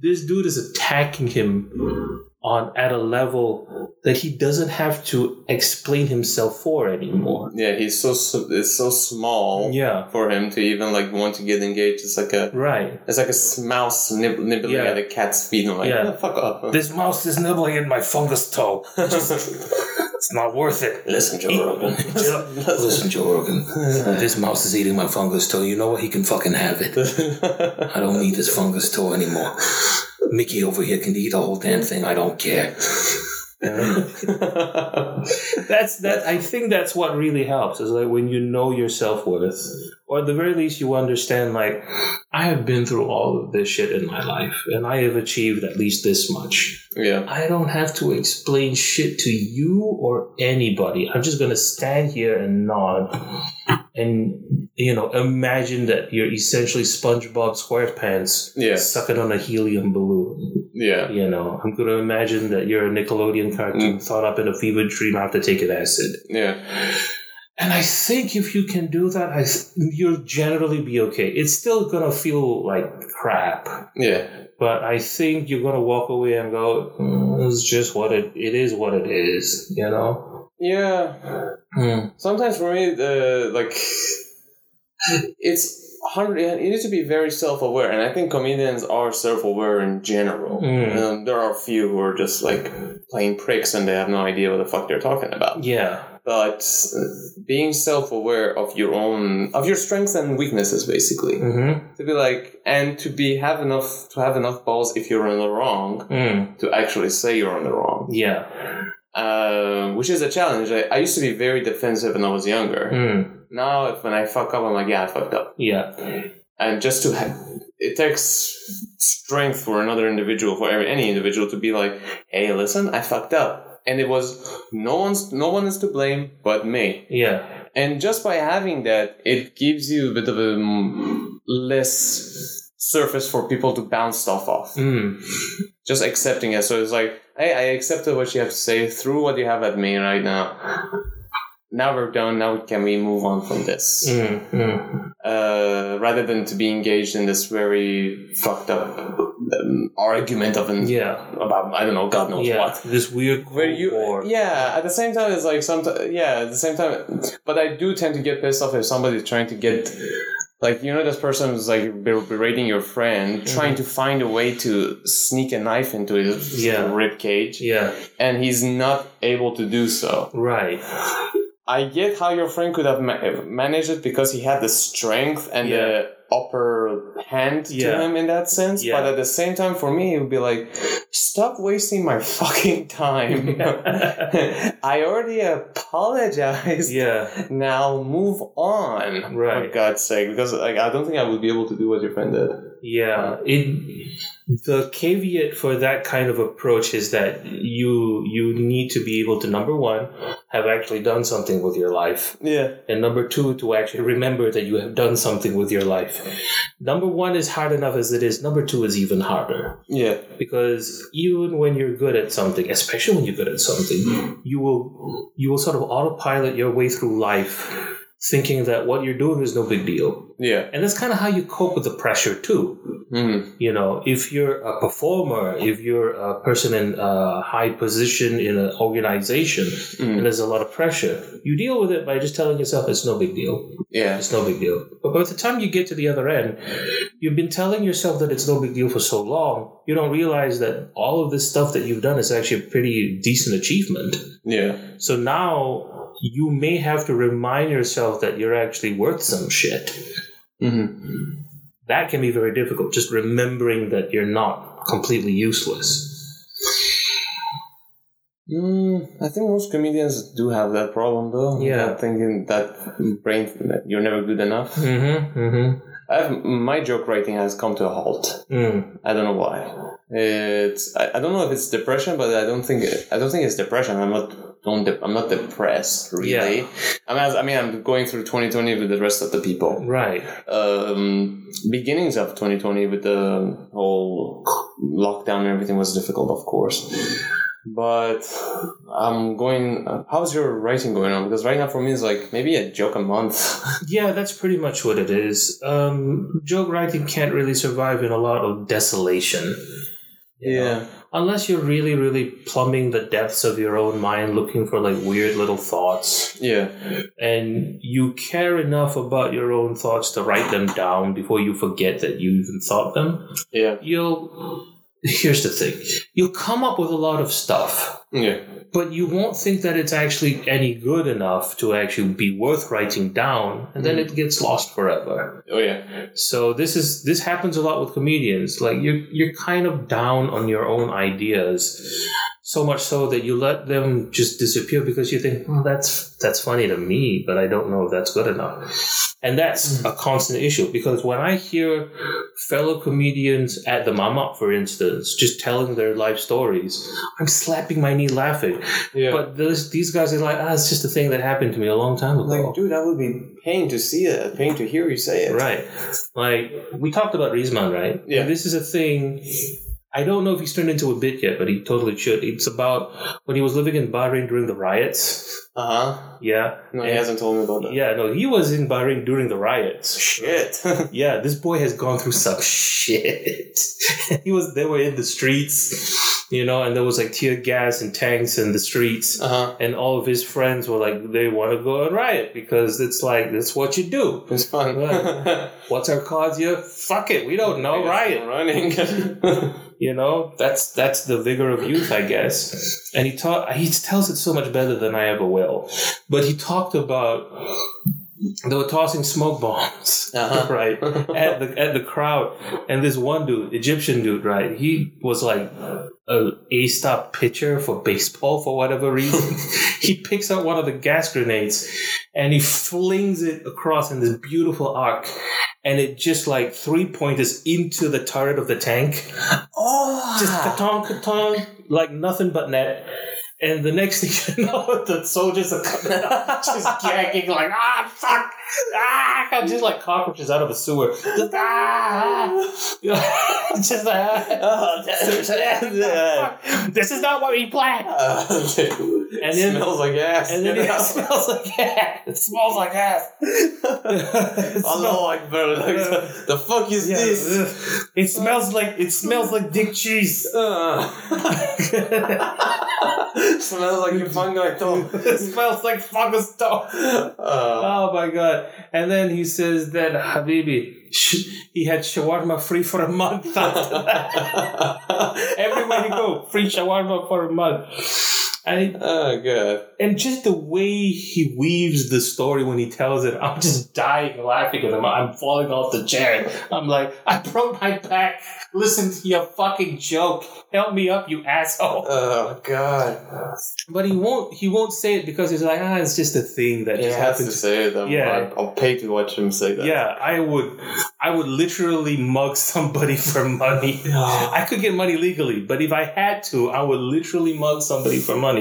this dude is attacking him on at a level that he doesn't have to explain himself for anymore. Yeah, he's so it's so small Yeah. for him to even like want to get engaged. It's like a Right. it's like a mouse nib- nibbling Yeah. at a cat's feet. and like, Yeah. "Oh, fuck off. This mouse is nibbling at my fungus toe. *laughs* Just, *laughs* it's not worth it. Listen, Joe Rogan. *laughs* Listen, Joe Rogan. This mouse is eating my fungus toe. You know what? He can fucking have it. *laughs* I don't need this fungus toe anymore. Mickey over here can eat the whole damn thing. I don't care. *laughs* that's that. I think that's what really helps. Is like when you know your self worth, or at the very least, you understand. Like I have been through all of this shit in my life, and I have achieved at least this much. yeah. I don't have to explain shit to you or anybody. I'm just gonna stand here and nod and you know imagine that you're essentially SpongeBob SquarePants Yeah. sucking on a helium balloon. Yeah. You know, I'm gonna imagine that you're a Nickelodeon cartoon mm. thought up in a fever dream after taking acid. Yeah. And I think if you can do that, I you'll generally be okay. It's still gonna feel like crap, Yeah. but I think you're gonna walk away and go, "Mm, "It's just what it. It is what it is." You know. Yeah. Mm. Sometimes for me, the like, it's hard. You need to be very self-aware, and I think comedians are self-aware in general. Mm. Um, there are a few who are just like playing pricks and they have no idea what the fuck they're talking about. Yeah. But uh, being self-aware of your own, of your strengths and weaknesses, basically, Mm-hmm. to be like, and to be have enough to have enough balls if you're in the wrong Mm. to actually say you're in the wrong. Yeah. Um, which is a challenge. I, I used to be very defensive when I was younger. Mm. Now, if when I fuck up, I'm like, yeah, I fucked up. Yeah. And just to have, it takes strength for another individual, for every, any individual, to be like, hey, listen, I fucked up. And it was no one's no one is to blame but me. Yeah. And just by having that, it gives you a bit of a mm, less surface for people to bounce stuff off. Mm. Just accepting it. So it's like, hey, I accepted what you have to say through what you have at me right now. Now we're done. Now can we move on from this? Mm. Mm. Uh, rather than to be engaged in this very fucked up um, argument of an Yeah. about I don't know, God knows Yeah. what. This weird Where you, war. yeah, at the same time, it's like sometimes, yeah, at the same time, but I do tend to get pissed off if somebody's trying to get, like, you know, this person is like ber- berating your friend, trying to find a way to sneak a knife into his Yeah. rib cage, Yeah. and he's not able to do so. Right. I get how your friend could have ma- managed it because he had the strength and Yeah. the upper hand to Yeah. him in that sense. Yeah. But at the same time, for me, it would be like, stop wasting my *laughs* fucking time. *laughs* I already apologized. yeah. Now move on, Right. for God's sake, because like I don't think I would be able to do what your friend did. Yeah. It the caveat for that kind of approach is that you you need to be able to number one have actually done something with your life. Yeah, and number two to actually remember that you have done something with your life. Number one is hard enough as it is. Number two is even harder. Yeah, because even when you're good at something especially when you're good at something you will you will sort of autopilot your way through life thinking that what you're doing is no big deal yeah. and that's kind of how you cope with the pressure too Mm. you know if you're a performer if you're a person in a high position in an organization and Mm. there's a lot of pressure you deal with it by just telling yourself it's no big deal Yeah, it's no big deal. But by the time you get to the other end, you've been telling yourself that it's no big deal for so long, you don't realize that all of this stuff that you've done is actually a pretty decent achievement. yeah, So now you may have to remind yourself that you're actually worth some shit. hmm That can be very difficult, just remembering that you're not completely useless. Mm, I think most comedians do have that problem, though. Yeah. That thinking that brain that you're never good enough. Mm-hmm. Mm-hmm. I have, my joke writing has come to a halt. Mm. I don't know why. It's I, I don't know if it's depression, but I don't think it, I don't think it's depression. I'm not don't de- I'm not depressed really. Yeah. I mean, I mean I'm going through 2020 with the rest of the people. Right. Um, beginnings of 2020 with the whole lockdown and everything was difficult, of course. But I'm going. How's your writing going on? Because right now for me it's like maybe a joke a month. *laughs* Yeah, that's pretty much what it is. Um, joke writing can't really survive in a lot of desolation. You know? Unless you're really, really plumbing the depths of your own mind, looking for like weird little thoughts, yeah, and you care enough about your own thoughts to write them down before you forget that you even thought them, yeah, you'll. *laughs* Here's the thing. You'll come up with a lot of stuff, yeah, but you won't think that it's actually any good enough to actually be worth writing down, and then hmm. it gets lost forever. oh yeah, So this is this happens a lot with comedians. Like you're you're kind of down on your own ideas, so much so that you let them just disappear because you think, well, that's that's funny to me, but I don't know if that's good enough. And that's a constant issue because when I hear fellow comedians at the Mama, for instance, just telling their life stories, I'm slapping my knee laughing. yeah. But those, these guys are like, ah, it's just a thing that happened to me a long time ago. like, dude, that would be pain to see it, pain to hear you say it. Right. Like we talked about Rizman, right? Yeah. And this is a thing. I don't know if he's turned into a bit yet, but he totally should. It's about when he was living in Bahrain during the riots. Uh huh. Yeah. No, he hasn't told me about that. Yeah, no, he was in Bahrain during the riots. Shit. *laughs* Yeah, this boy has gone through some shit. *laughs* he was they were in the streets, you know, and there was like tear gas and tanks in the streets. uh huh. And all of his friends were like, they want to go and riot because it's like that's what you do. It's fun. *laughs* What's our cause here? Fuck it, we don't know. Riot. Running. You know, that's that's the vigor of youth, I guess. And he taught he tells it so much better than I ever will. But he talked about they were tossing smoke bombs, *laughs* Uh-huh. right, *laughs* at the at the crowd, and this one dude, Egyptian dude, right, he was like a A stop pitcher for baseball for whatever reason. *laughs* he picks up one of the gas grenades and he flings it across in this beautiful arc, and it just like three pointers into the turret of the tank oh. just katong katong like nothing but net. And the next thing *laughs* you know, the soldiers are coming out, just *laughs* gagging like ah fuck ah, just like cockroaches out of a sewer. Just, ah, you *laughs* know, just ah. Oh, that- this is not what we planned. Uh, *laughs* And it then- smells like ass. And then *laughs* it smells like ass. It smells like ass. Allah Akbar. Like, the, the fuck is Yeah, this? It smells like it smells like dick cheese. Uh. smells like your fungi too. it smells like fungus stuff. Uh, Oh my god! And then he says that Habibi, he had shawarma free for a month. After that. *laughs* Everywhere you go, free shawarma for a month. And oh god. and just the way he weaves the story when he tells it, I'm just dying laughing at him. I'm falling off the chair. I'm like, I broke my back. Listen to your fucking joke. Help me up, you asshole. Oh god. But he won't. He won't say it because he's like, ah, it's just a thing that He just has to happens. say it. Yeah. I'll pay to watch him say that. Yeah, I would. I would literally mug somebody *laughs* for money. I could get money legally, but if I had to, I would literally mug somebody for money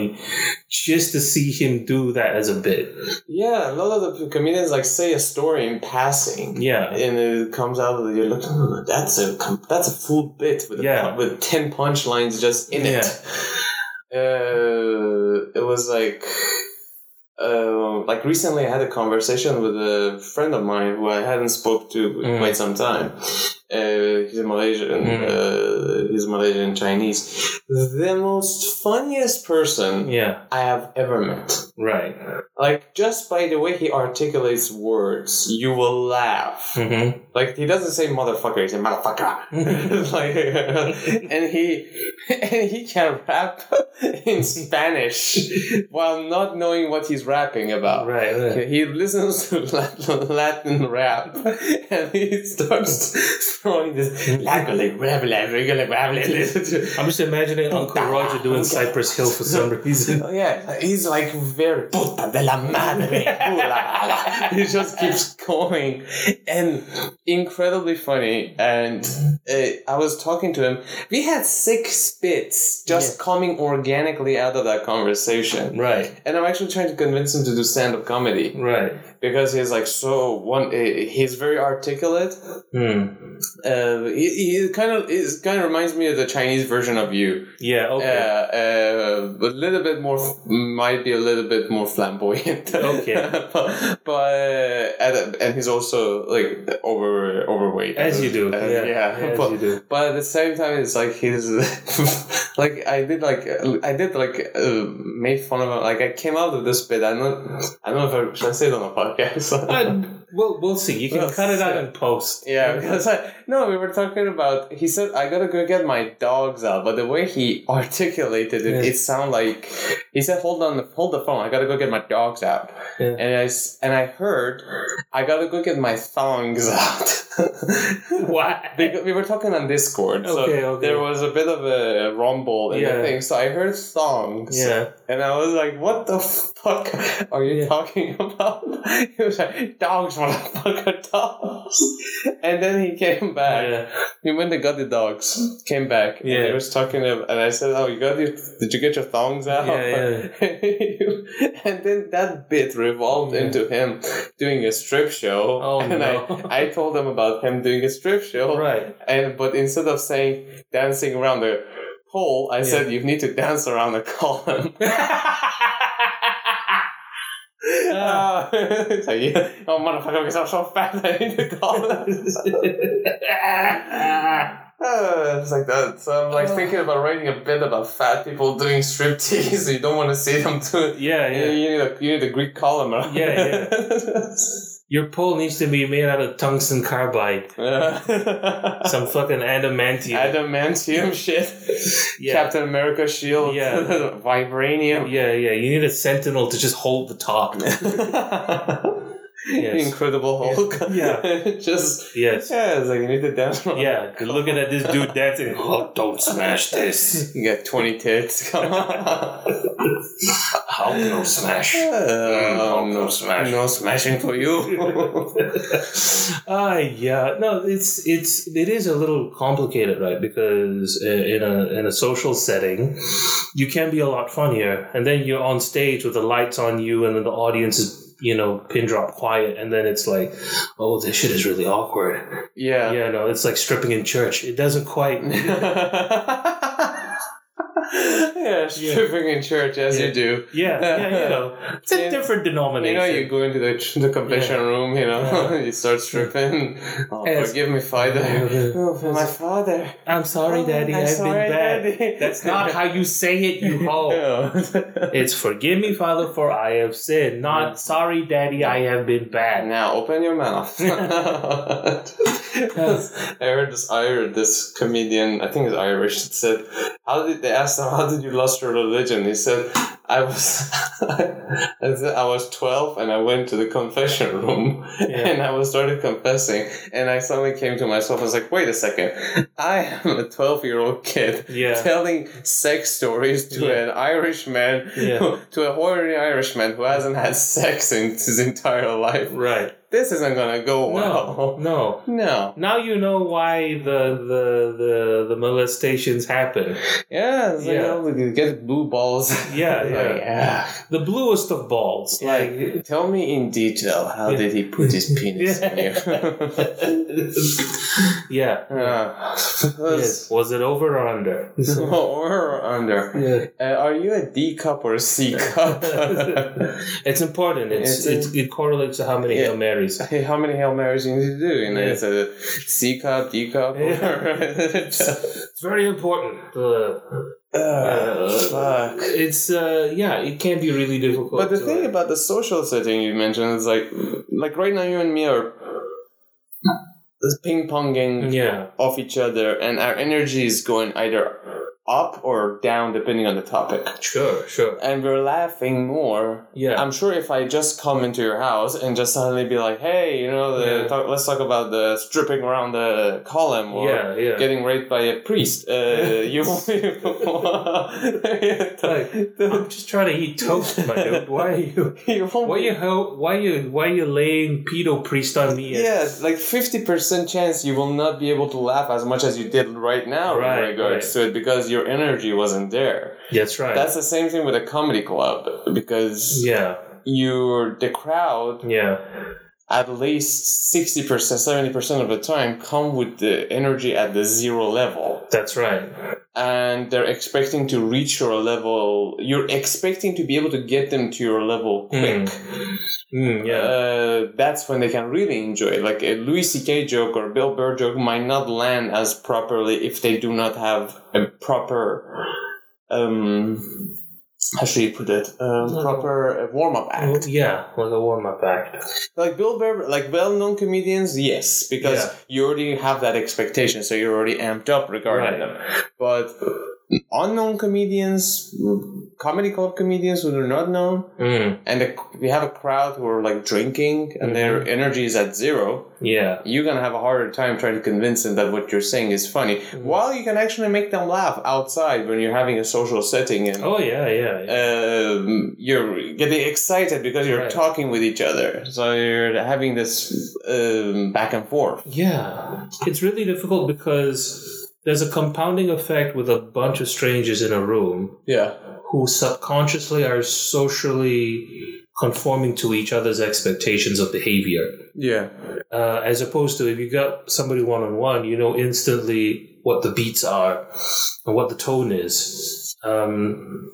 just to see him do that as a bit. Yeah, a lot of the comedians like say a story in passing. Yeah. And it comes out of the, you're like, oh, that's a that's a full bit with Yeah. pun- with ten punchlines just in Yeah. it. Uh, it was like, uh, like recently I had a conversation with a friend of mine who I hadn't spoke to in Mm. quite some time. Uh, he's a Malaysian. Mm. Uh, he's Malaysian Chinese. The most funniest person Yeah. I have ever met. Right. Like just by the way he articulates words, you will laugh. Mm-hmm. Like he doesn't say motherfucker, he says motherfucker. *laughs* like, *laughs* and he *laughs* and he can rap in Spanish while not knowing what he's rapping about. Right. right. He listens to Latin, Latin rap and he starts throwing this. I'm just imagining Uncle Roger doing *laughs* Cypress Hill for some reason. Oh, *laughs* yeah, he's like very puta de la madre. Ooh la la. he just keeps going, and incredibly funny. And uh, I was talking to him. We had six bits just coming organically out of that conversation. Right. And I'm actually trying to convince him to do stand-up comedy Right. Because he's like so one. Uh, he's very articulate. Hmm. Uh, he, he kind of it kind of reminds me of the Chinese version of you. Yeah. Okay. Uh, uh, a little bit more, might be a little bit more flamboyant. *laughs* Okay. but, but uh, and, and he's also like over overweight. As you do. Uh, yeah. yeah. As but, you do. but at the same time, it's like he's *laughs* like I did like I did like uh, made fun of him. Like I came out of this bit. I don't I don't know if I should I say it on the podcast. Uh, we'll we'll see. You can We'll cut it out see. in post. Yeah, *laughs* because I no, we were talking about. He said I gotta go get my dogs out, but the way he *laughs* articulated it, Yeah. it sounded like he said, "Hold on, hold the phone. I gotta go get my dogs out." Yeah. And I and I heard, "I gotta go get my thongs *laughs* out." What? Because we were talking on Discord, so Okay, okay. there was a bit of a rumble in Yeah. the thing. So I heard thongs, Yeah. and I was like, "What the fuck are you talking about?" He was like, "Dogs, motherfucker *laughs* dogs. And then he came back. Yeah. He went and got the dogs, came back, and Yeah. he was talking to and I said, Oh, you got your, did you get your thongs out? Yeah, yeah. *laughs* and then that bit revolved Yeah. into him doing a strip show. Oh, and no. I, I told him about him doing a strip show. Right. And but instead of saying dancing around the pole, I said you need to dance around the column. *laughs* It's like, yeah, oh motherfucker, because I'm so fat, I need to call it. Uh, it's like that. So I'm like Uh. thinking about writing a bit about fat people doing striptease. *laughs* You don't want to see them do it. yeah, You, yeah. you need a you need a Greek column. around Yeah, it. *laughs* Your pole needs to be made out of tungsten carbide. Some fucking adamantium. adamantium shit. yeah. Captain America shield. Yeah. *laughs* Vibranium. Yeah, yeah. You need a sentinel to just hold the top. *laughs* Yes. Incredible Hulk. *laughs* Yeah. *laughs* Just Yes. yeah, it's like you need to dance. Yeah. You're looking at this dude *laughs* dancing. Oh, don't smash this. You got twenty tits. Come on. How no smash? Um, no smash. No smashing for you. Ah, yeah. No, it's it's it is a little complicated, right? Because uh, in a in a social setting, you can be a lot funnier, and then you're on stage with the lights on you, and then the audience is you know pin drop quiet, and then it's like, oh, this shit is really awkward. yeah. Yeah, no, it's like stripping in church. It doesn't quite. *laughs* yeah, stripping in church as Yeah. you do. Yeah, yeah, you know, *laughs* it's a different You know, you go into the, the confession room, you know, Yeah. *laughs* you start stripping. Oh, oh Yes. forgive me, Father. Yeah. *laughs* Oh, for my father. I'm sorry, Oh, Daddy. I'm I've sorry, been bad. Daddy. *laughs* That's not how you say it, you hoe. Yeah. It's forgive me, Father, for I have sinned. Not sorry, Daddy, I have been bad. Now open your mouth. I heard this Irish, this comedian, I think it's Irish, that *laughs* said, "How did they asked him how did you lost your religion?" He said, "I was, *laughs* I said, I was twelve and I went to the confession room *laughs* Yeah. and I was started confessing and I suddenly came to myself. I was like, wait a second, I am a twelve year old kid." Yeah. Telling sex stories to Yeah. an Irishman, Yeah. to a horny Irishman who hasn't had sex in his entire life Right. This isn't gonna go well. No. No. Now you know why the the the, the molestations happen. Yeah, it's like, Yeah. you get blue balls. Yeah, *laughs* yeah. like, yeah. The bluest of balls. Like, Like tell me in detail how Yeah. did he put his *laughs* penis in you? *laughs* yeah. Uh, Yes. Was it over or under? Over or under. yeah. Uh, are you a D cup or a C cup? it's important. It's It's, it's it correlates to how many Yeah. Hail Marys. *laughs* Hey, how many Hail Marys you need to do? You know, Yeah. it's a C cup, D cup. *laughs* It's very important. Uh, Uh, fuck. it's uh yeah, it can be really difficult. But the thing uh, about the social setting you mentioned is like, like right now you and me are ping ponging yeah, off each other, and our energy is going either up or down depending on the topic. sure, sure. And we're laughing more. Yeah. I'm sure if I just come into your house and just suddenly be like, "Hey, you know, the, Yeah. talk, let's talk about the stripping around the column or Yeah, yeah. getting raped by a priest," uh, *laughs* you *laughs* Like, I'm just trying to eat toast, my dude. *laughs* Why are you? you Why you ho- Why you? Why you laying pedo priest on me? Yeah, like fifty percent chance you will not be able to laugh as much as you did right now Right, in regards right. to it because your energy wasn't there. That's right. That's the same thing with a comedy club because yeah, you're the crowd yeah, at least sixty percent, seventy percent of the time come with the energy at the zero level. that's right. And they're expecting to reach your level. You're expecting to be able to get them to your level quick. Mm, yeah, uh, that's when they can really enjoy it. Like a Louis C.K. joke or Bill Burr joke might not land as properly if they do not have a proper, um, how should you put it? Um, No. proper warm up act. yeah, like a warm up act. Like Bill Burr, like well known comedians, yes, because Yeah. you already have that expectation, so you're already amped up regarding Right. them. But unknown comedians, comedy club comedians who are not known, Mm, and the, we have a crowd who are like drinking and their Mm-hmm. energy is at zero, yeah. you're gonna have a harder time trying to convince them that what you're saying is funny. Mm-hmm. While you can actually make them laugh outside when you're having a social setting and Oh yeah, yeah. yeah. um, you're getting excited because you're Right. talking with each other. So you're having this um, back and forth. Yeah, it's really difficult because there's a compounding effect with a bunch of strangers in a room Yeah. who subconsciously are socially conforming to each other's expectations of behavior. Yeah. Uh, as opposed to if you got somebody one on one, you know instantly what the beats are and what the tone is. Um,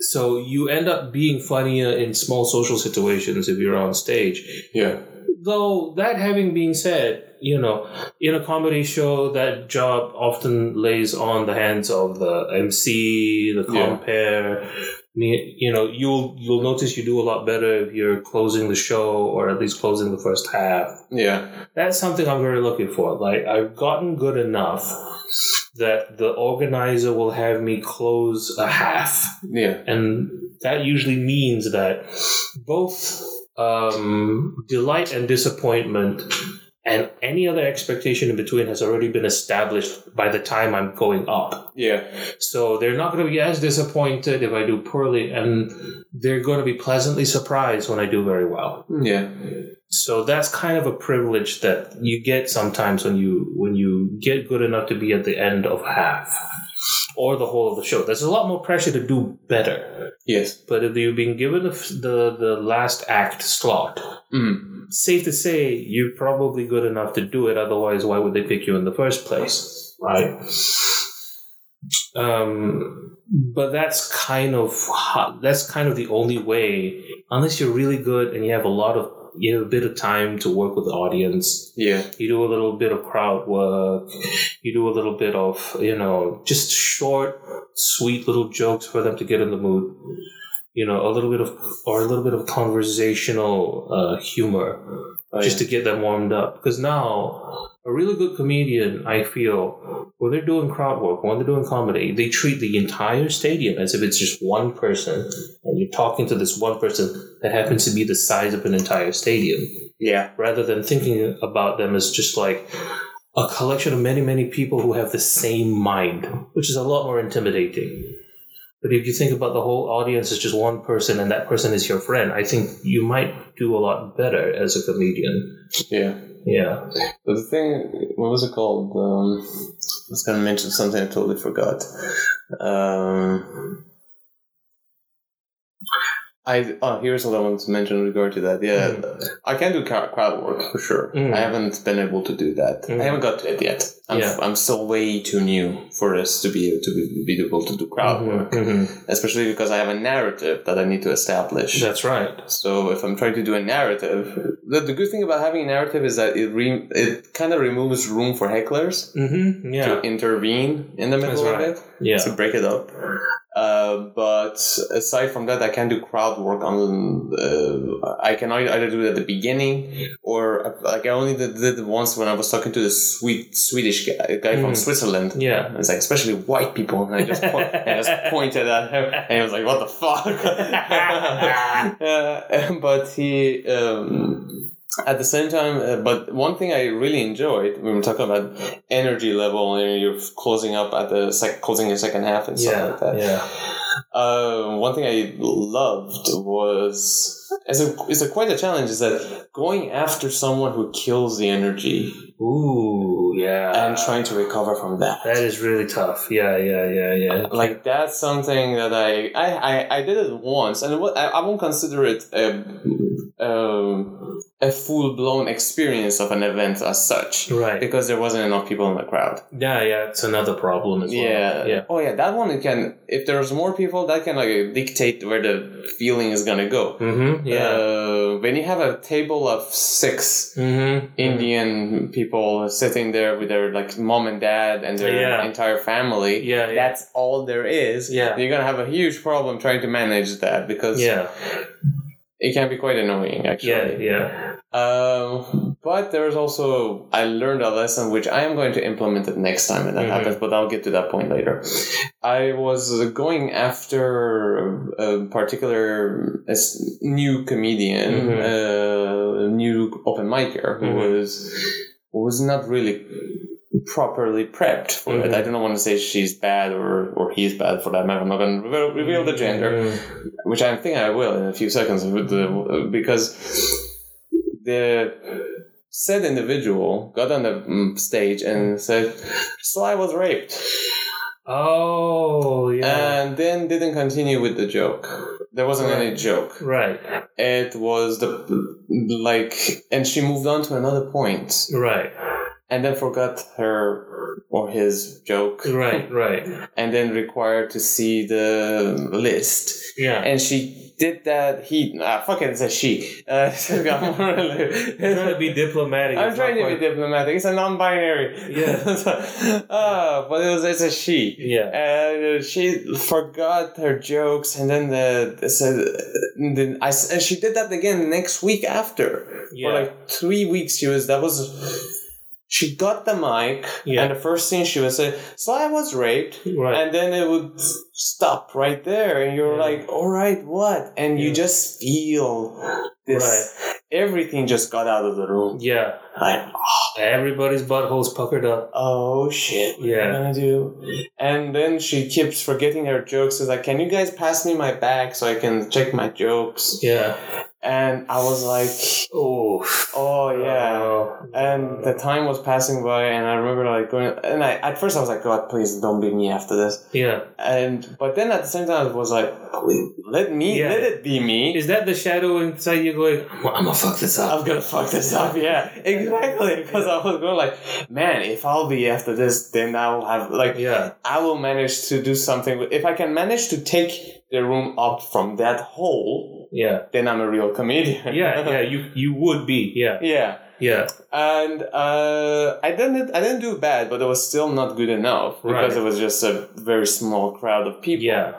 so you end up being funnier in small social situations if you're on stage Yeah. though that having been said, you know, in a comedy show, that job often lays on the hands of the MC, the Yeah. compère. You know, you'll you'll notice you do a lot better if you're closing the show or at least closing the first half. Yeah. That's something I'm very looking for. Like I've gotten good enough that the organizer will have me close a half Yeah. and that usually means that both um, delight and disappointment and any other expectation in between has already been established by the time I'm going up. Yeah. So they're not going to be as disappointed if I do poorly, and they're going to be pleasantly surprised when I do very well. Yeah. So that's kind of a privilege that you get sometimes when you when you get good enough to be at the end of half or the whole of the show. There's a lot more pressure to do better. Yes. But if you've been given the, the, the last act slot, Mm. safe to say you're probably good enough to do it. Otherwise, why would they pick you in the first place? Right? Um, but that's kind of that's kind of the only way, unless you're really good and you have a lot of you have a bit of time to work with the audience. Yeah. You do a little bit of crowd work. You do a little bit of you know just short, sweet little jokes for them to get in the mood you know, a little bit of or a little bit of conversational uh, humor Oh, just yeah. to get them warmed up. Because now, a really good comedian, I feel, when they're doing crowd work, when they're doing comedy, they treat the entire stadium as if it's just one person, and you're talking to this one person that happens to be the size of an entire stadium, yeah. rather than thinking about them as just like a collection of many, many people who have the same mind, which is a lot more intimidating. But if you think about the whole audience as just one person and that person is your friend, I think you might do a lot better as a comedian. Yeah. Yeah. But the thing, what was it called? Um, I was gonna mention something I totally forgot. Um, I oh here's what I wanted to mention in regard to that. Yeah, I can do crowd work for sure. Mm. I haven't been able to do that. Mm. I haven't got to it yet. I'm, Yeah. I'm still way too new for this to be to be, be able to do crowd work, Mhm. especially because I have a narrative that I need to establish. That's right. So if I'm trying to do a narrative, the, the good thing about having a narrative is that it re, it kind of removes room for hecklers Mm-hmm. Yeah. to intervene in the middle of it Yeah. to break it up. Uh, but aside from that, I can do crowd work on. Uh, I can either do it at the beginning or like I only did, it once when I was talking to the sweet Swedish guy, guy from Mm. Switzerland. Yeah. It's like especially white people, and I just point, *laughs* I just pointed at him, and he was like, "What the fuck?" *laughs* *laughs* uh, but he, um, at the same time, uh, but one thing I really enjoyed when we were talking about energy level, and you're closing up at the sec- closing your second half and stuff Yeah. like that. Yeah. Uh, one thing I loved was as a it's a quite a challenge is that going after someone who kills the energy Ooh. Yeah. and trying to recover from that. That is really tough. Yeah. Yeah. Yeah. Yeah. like that's something that I I, I, I did it once, and it wa- I, I won't consider it a um, a full blown experience of an event as such Right. because there wasn't enough people in the crowd. Yeah. Yeah. It's another problem as well. Yeah. Yeah. Oh yeah, that one can. If there's more people, that can like dictate where the feeling is gonna go. Mm-hmm. Yeah. Uh, when you have a table of six mm-hmm. Indian people sitting there with their like mom and dad and their Yeah. entire family, Yeah. Yeah. that's all there is. Yeah. You're gonna have a huge problem trying to manage that because Yeah. It can be quite annoying actually. Yeah. Yeah. Um, but there's also I learned a lesson which I am going to implement it next time when that Mhm. happens. But I'll get to that point later. I was going after a particular a new comedian, Mhm. uh, new open micer who Mhm. was who was not really properly prepped for it. Mhm. I don't want to say she's bad or or he's bad for that matter. I'm not going to reveal, the gender Mm, which I think I will in a few seconds, because the said individual got on the mm, stage and said, "Sly was raped," Oh yeah. and then didn't continue with the joke. There wasn't any joke. right. It was the like, and she moved on to another point, Right. And then forgot her or his joke, Right. Right. *laughs* and then required to see the list. Yeah. and she did that. He, ah, fuck it, it's a she. Uh, *laughs* so *laughs* I'm trying to be diplomatic. I'm trying to be diplomatic. It's a non-binary. Yeah. uh, but it was it's a she. Yeah. And uh, she forgot her jokes, and then the, the said, then I and she did that again next week after. Yeah. For like three weeks, she was that was. She got the mic, Yeah. and the first thing she would say, "So I was raped," Right. and then it would stop right there and you're Yeah. like all right what and you just feel this everything just got out of the room yeah. like ah. Everybody's buttholes puckered up. oh shit yeah what am I Yeah. gonna do and then she keeps forgetting her jokes is like can you guys pass me my bag so i can check my jokes Yeah. and i was like Oh. oh yeah Oh. and the time was passing by and i remember like going and i at first i was like god please don't beat me after this Yeah. and but then at the same time, it was like, let me, Yeah. let it be me. Is that the shadow inside you going, I'm gonna fuck this up? I'm gonna fuck this up. Yeah, *laughs* exactly. Because I was going like, man, if I'll be after this, then I'll have like, Yeah. I will manage to do something. If I can manage to take the room up from that hole, Yeah. then I'm a real comedian. Yeah. *laughs* Yeah. You you would be. Yeah. yeah. Yeah. And uh, I didn't, I didn't do bad, but it was still not good enough because Right. it was just a very small crowd of people. Yeah.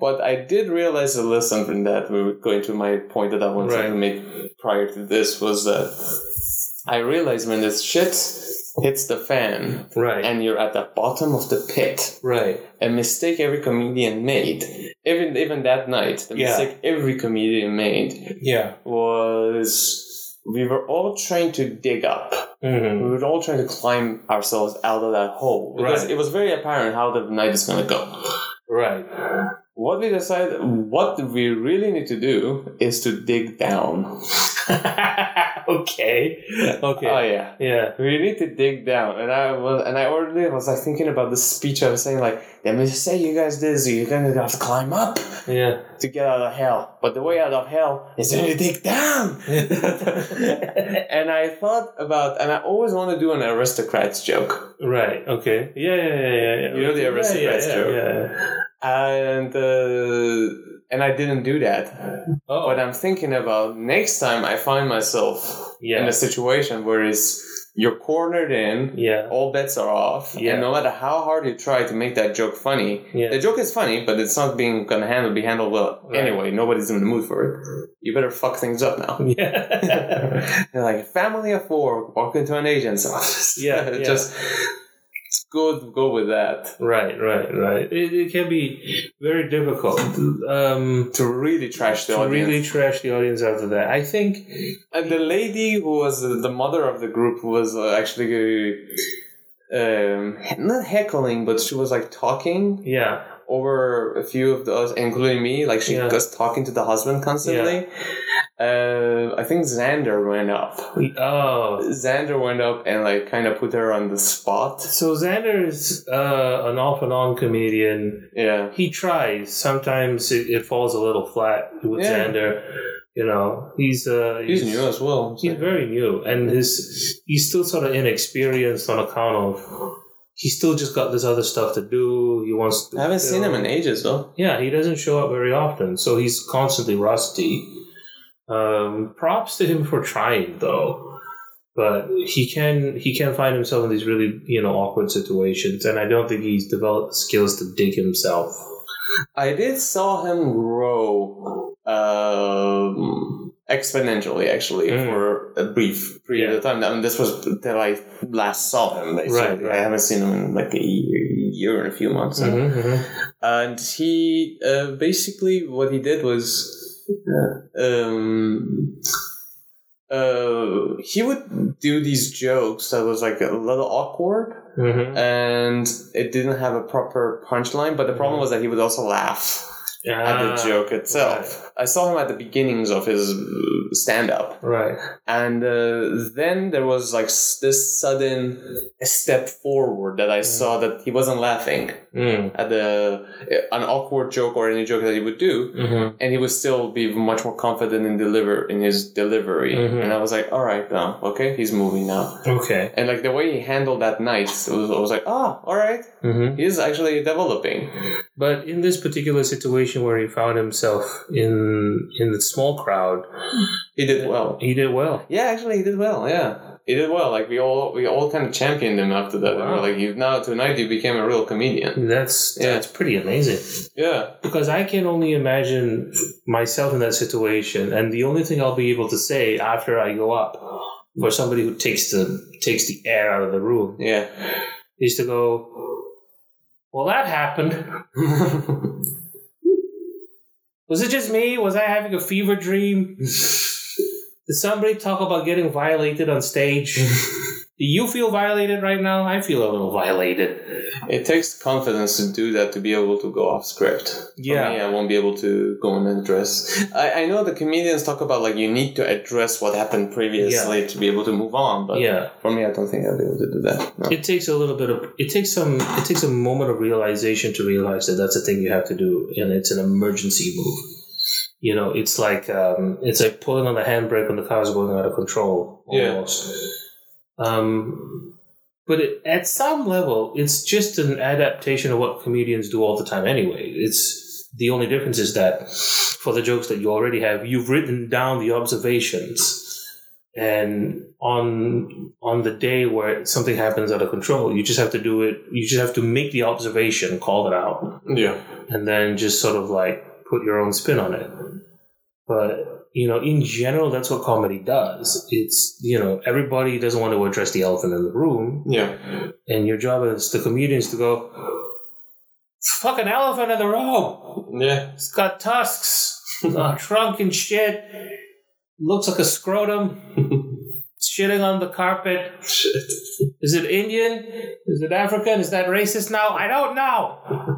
But I did realize a lesson from that. We were going to my point that I wanted Right. to make prior to this was that I realized when this shit hits the fan Right. and you're at the bottom of the pit, right. a mistake every comedian made, even even that night, the Yeah. mistake every comedian made Yeah. was we were all trying to dig up. Mm-hmm. We were all trying to climb ourselves out of that hole because Right. it was very apparent how the night is going to go. Right. What we decided, what we really need to do is to dig down. *laughs* okay. Okay. Oh yeah, yeah. we need to dig down. And I was, and I already was like thinking about the speech I was saying, like, let me say you guys this, you're gonna have to climb up Yeah. to get out of hell. But the way out of hell is to dig down. *laughs* and I thought about, and I always want to do an aristocrats joke. right. Okay. Yeah. Yeah. Yeah. Yeah. yeah. You know the Yeah, aristocrats yeah, joke? Yeah. And uh, and I didn't do that. Oh. But I'm thinking about next time I find myself yeah. in a situation where it's you're cornered in, yeah. all bets are off, Yeah. and no matter how hard you try to make that joke funny, Yeah. the joke is funny, but it's not being gonna handle be handled well Right. anyway. Nobody's in the mood for it. You better fuck things up now. Yeah. *laughs* Like family of four walk into an agent's office. Yeah, *laughs* yeah. just go go with that right. Right. Right. It, it can be very difficult. Um. to really trash the to audience. really trash the audience after that. I think. And the lady who was the mother of the group was uh, actually um, not heckling, but she was like talking Yeah. over a few of us, including me. Like she Yeah. was talking to the husband constantly. Uh, I think Xander went up. Oh. Xander went up and like kind of put her on the spot. So Xander is uh, an off and on comedian. Yeah. He tries. Sometimes it, it falls a little flat with Yeah. Xander. You know, he's uh, He's new as well. so- He's very new, and his he's still sort of inexperienced on account of he's still just got this other stuff to do. He wants. To I haven't seen him in ages though. Yeah, he doesn't show up very often, so he's constantly rusty. Um, props to him for trying, though. But he can he can find himself in these really you know awkward situations, and I don't think he's developed the skills to dig himself. I did saw him grow um, exponentially, actually, Mm. for a brief period of time. I mean, this was till I last saw him. Basically. Right, right. I haven't seen him in like a year, year and a few months. now. Mhm, mhm. And he uh, basically what he did was. Uh, um, uh, he would do these jokes that was like a little awkward Mhm. and it didn't have a proper punchline. But the problem was that he would also laugh at Ah, the joke itself. I saw him at the beginnings of his stand up, Right. and uh, then there was like this sudden step forward that I saw that he wasn't laughing Mm. at the an awkward joke or any joke that he would do. Mhm. And he would still be much more confident in deliver in his delivery, Mhm. and I was like, "All right, now, okay, he's moving now." Okay. And like the way he handled that night, it was, I was like, "Oh, all right, hmm he's actually developing." But in this particular situation where he found himself in in the small crowd, He did well. he did well. Yeah, actually, he did well. Yeah, he did well. Like we all, we all kind of championed him after that. Wow. like, you now tonight you became a real comedian. That's Yeah. that's pretty amazing. Yeah, Because I can only imagine myself in that situation, and the only thing I'll be able to say after I go up for somebody who takes the takes the air out of the room yeah. is to go. Well, that happened. *laughs* Was it just me? Was I having a fever dream? *laughs* Did somebody talk about getting violated on stage? *laughs* Do you feel violated right now? I feel a little violated. it takes confidence to do that to be able to go off script. For Yeah. me, I won't be able to go and address. I, I know the comedians talk about like you need to address what happened previously to be able to move on, but Yeah. for me, I don't think I'll be able to do that. No. It takes a little bit of it takes some it takes a moment of realization to realize that that's a thing you have to do and it's an emergency move. You know, it's like um, it's like pulling on the handbrake when the car's going out of control Yeah. Um, but it, at some level, it's just an adaptation of what comedians do all the time anyway. It's the only difference is that for the jokes that you already have, you've written down the observations and on on the day where something happens out of control you just have to do it you just have to make the observation call it out Yeah. and then just sort of like put your own spin on it but you know in general that's what comedy does it's you know everybody doesn't want to address the elephant in the room Yeah. and your job as the comedian is to go fucking elephant in the room Yeah. it's got tusks a *laughs* uh, trunk and shit looks like a scrotum *laughs* shitting on the carpet Shit. Is it Indian? Is it African? Is that racist now? I don't know. *laughs*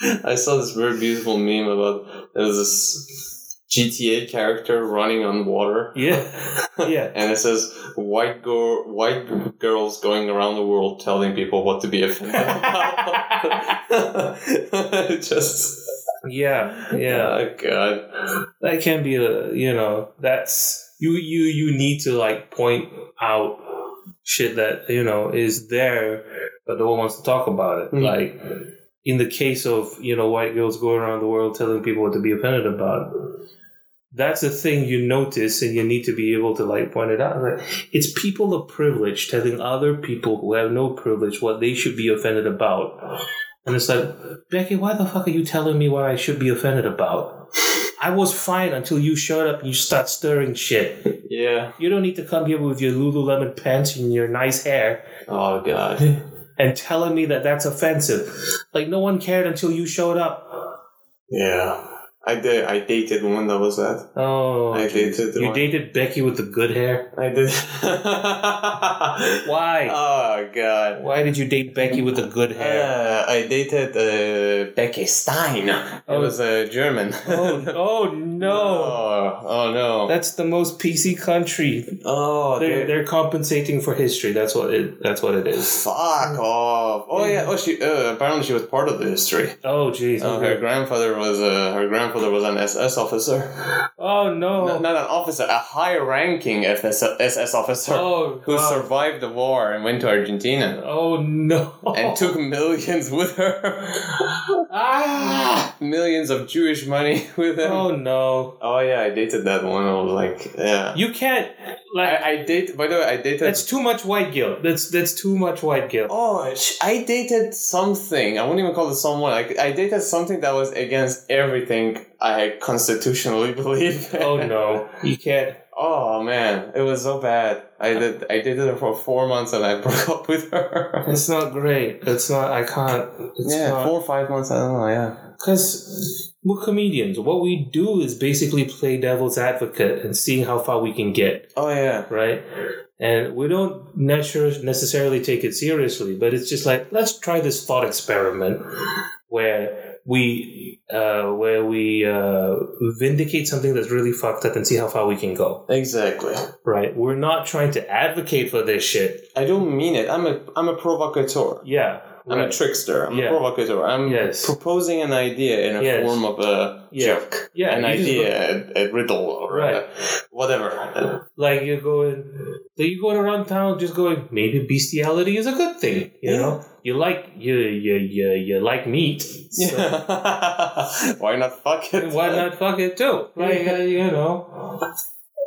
*laughs* I saw this very beautiful meme about there's this GTA character running on water. Yeah. *laughs* Yeah. and it says white girl, white girls going around the world telling people what to be offended about. *laughs* Just Yeah. Yeah. oh god. That can be a you know, that's you you you need to like point out shit that, you know, is there but no one wants to talk about it. Mhm. Like in the case of, you know, white girls going around the world telling people what to be offended about. That's a thing you notice and you need to be able to like point it out. It's people of privilege telling other people who have no privilege what they should be offended about. And it's like, Becky, why the fuck are you telling me what I should be offended about? I was fine until you showed up and you start stirring shit. Yeah. You don't need to come here with your Lululemon pants and your nice hair Oh god. *laughs* and telling me that that's offensive. Like, no one cared until you showed up. Yeah. I did. I dated one that was that. Oh, I dated You one. dated Becky with the good hair? I did. Why? *laughs* Oh god. Why did you date Becky with the good hair? Uh, I dated uh, Becky Stein. It Oh. was a German. Oh, *laughs* oh no. Oh, oh no. That's the most PC country. oh, They're, they they're compensating for history. That's what it. That's what it is. fuck off. Oh yeah. Oh, she uh, apparently she was part of the history. Oh jeez. Uh, her grandfather was uh, her grandfather was an SS officer. Oh no. Not, not an officer, a high-ranking SS officer Oh. who survived the war and went to Argentina Oh no. and took *laughs* millions with her. ah. *laughs* millions of Jewish money with him. Oh no. Oh yeah, I dated that one. I was like, yeah. You can't. Like. I, I date. By the way, I dated. that's too much white guilt. That's that's too much white guilt. oh, I dated something. I wouldn't even call it someone. Like I dated something that was against everything I constitutionally *laughs* believe. Oh no. You can't. Oh man, it was so bad. I did I did it for four months and I *laughs* broke up with her. It's not great. It's not. I can't. It's yeah, not. four or five months. I don't know. Yeah. Because we're comedians. What we do is basically play devil's advocate and seeing how far we can get, Oh yeah. right? And we don't necessar- necessarily take it seriously, but it's just like let's try this thought experiment where we uh, where we uh, vindicate something that's really fucked up and see how far we can go. Exactly. Right? We're not trying to advocate for this shit. I don't mean it. I'm a I'm a provocateur. Yeah. I'm a trickster. I'm Yeah. a provocateur. I'm Yes. proposing an idea in a Yes. form of a Yeah. joke. Yeah, An idea, a, a riddle, or Right. a, whatever. Like you're going, so you're going around town just going, maybe bestiality is a good thing. You Yeah. know, you like you you you you like meat. so Yeah. *laughs* Why not fuck it? Why not fuck it too? Like uh, you know,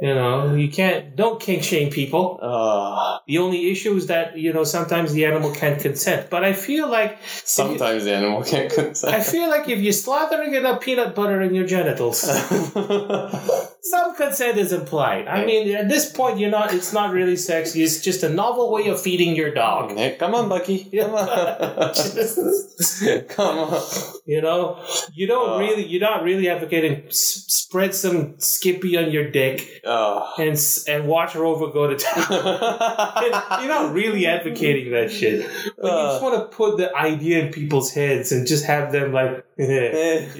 you know, you can't don't kink shame people. Uh, The only issue is that you know sometimes the animal can't consent. But I feel like sometimes the animal can't consent. I feel like if you're slathering enough peanut butter in your genitals, *laughs* some consent is implied. I mean, at this point, you're not. It's not really sexy. It's just a novel way of feeding your dog. Hey, come on, Bucky. Come on. *laughs* come on. You know, you don't Uh. really. You're not really advocating. S- spread some Skippy on your dick Oh. and and watch Rover go to town. *laughs* you're not really advocating that shit. But you just Uh. want to put the idea in people's heads and just have them like, Eh. *laughs*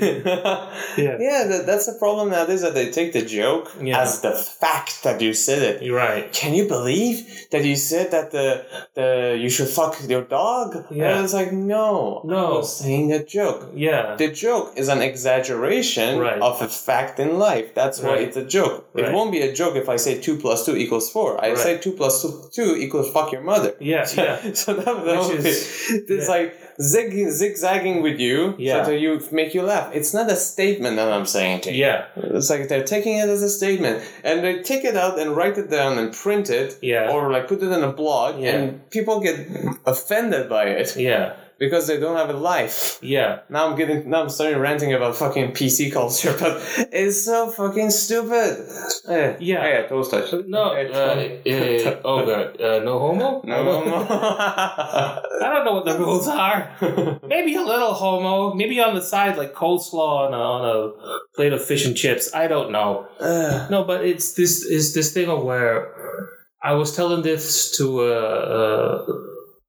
yeah, yeah, that, that's the problem nowadays that they take the joke Yeah. as the fact that you said it. you're right. Can you believe that you said that the the you should fuck your dog? Yeah. And it's like no, No. I was saying a joke. Yeah, The joke is an exaggeration Right. of a fact in life. That's why Right. it's a joke. Right. It won't be a joke if I say two plus two equals four. I say two plus two, two equals fuck your mother. yeah, yeah. *laughs* so that, that Which is- it's yeah. like zig, zigzagging with you Yeah. so that you make you laugh. It's not a statement that I'm saying to you. Yeah, It's like they're taking it as a statement and they take it out and write it down and print it Yeah. or like put it in a blog Yeah. and people get offended by it yeah, because they don't have a life. yeah. Now I'm getting now I'm starting ranting about fucking PC culture, *laughs* but it's so fucking stupid. Eh, Yeah. yeah, toast touch. No, Eh, uh, uh, oh god, uh, no homo. no, I don't- *laughs* *laughs* I don't know what the rules are. Maybe a little homo. Maybe on the side, like coleslaw on a, on a plate of fish and chips. I don't know. Ugh. No, but it's this is this thing of where I was telling this to uh, uh,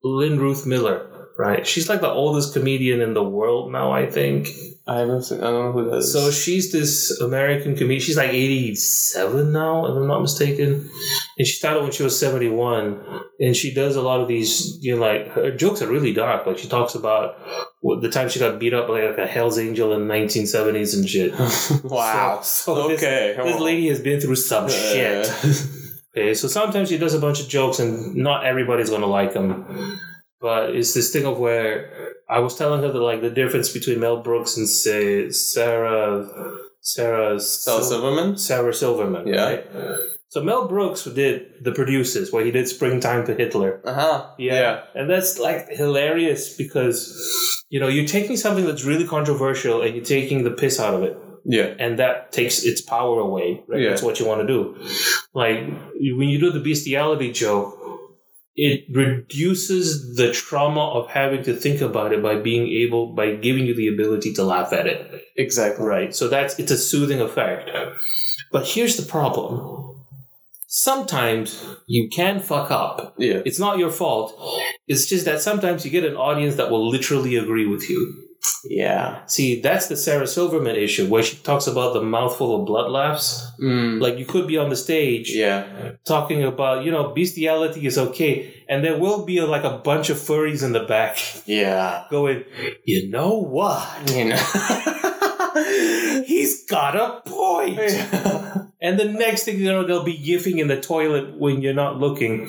Lynn Ruth Miller. Right, she's like the oldest comedian in the world now. I think. I haven't seen, I don't know who that is. So she's this American comedian. She's like 87 now, if I'm not mistaken. And she started when she was 71. And she does a lot of these, you know, like her jokes are really dark. Like she talks about what, the time she got beat up by like a Hell's Angel in the 1970s and shit. *laughs* wow. So- so this- okay. come This lady has been through some shit. *laughs* Okay, so sometimes she does a bunch of jokes and not everybody's gonna like them. But it's this thing of where I was telling her that like the difference between Mel Brooks and say Sarah Sarah Sarah Silverman. Sarah Silverman. Yeah. Right? So Mel Brooks did the producers where he did Springtime to Hitler. Uh huh. Yeah. And that's like hilarious because you know, you're taking something that's really controversial and you're taking the piss out of it Yeah. and that takes its power away. Right? Yeah. That's what you want to do. Like when you do the bestiality joke, it reduces the trauma of having to think about it by being able by giving you the ability to laugh at it. Exactly. Right. So that's it's a soothing effect. But here's the problem. Sometimes you can fuck up. Yeah. It's not your fault. It's just that sometimes you get an audience that will literally agree with you. Yeah. See, that's the Sarah Silverman issue where she talks about the mouthful of blood laughs. Mm. Like you could be on the stage Yeah. talking about, you know, bestiality is okay, and there will be like a bunch of furries in the back *laughs* Yeah. going, you know what? You know. *laughs* He's got a point. *laughs* And the next thing you know, they'll be yiffing in the toilet when you're not looking.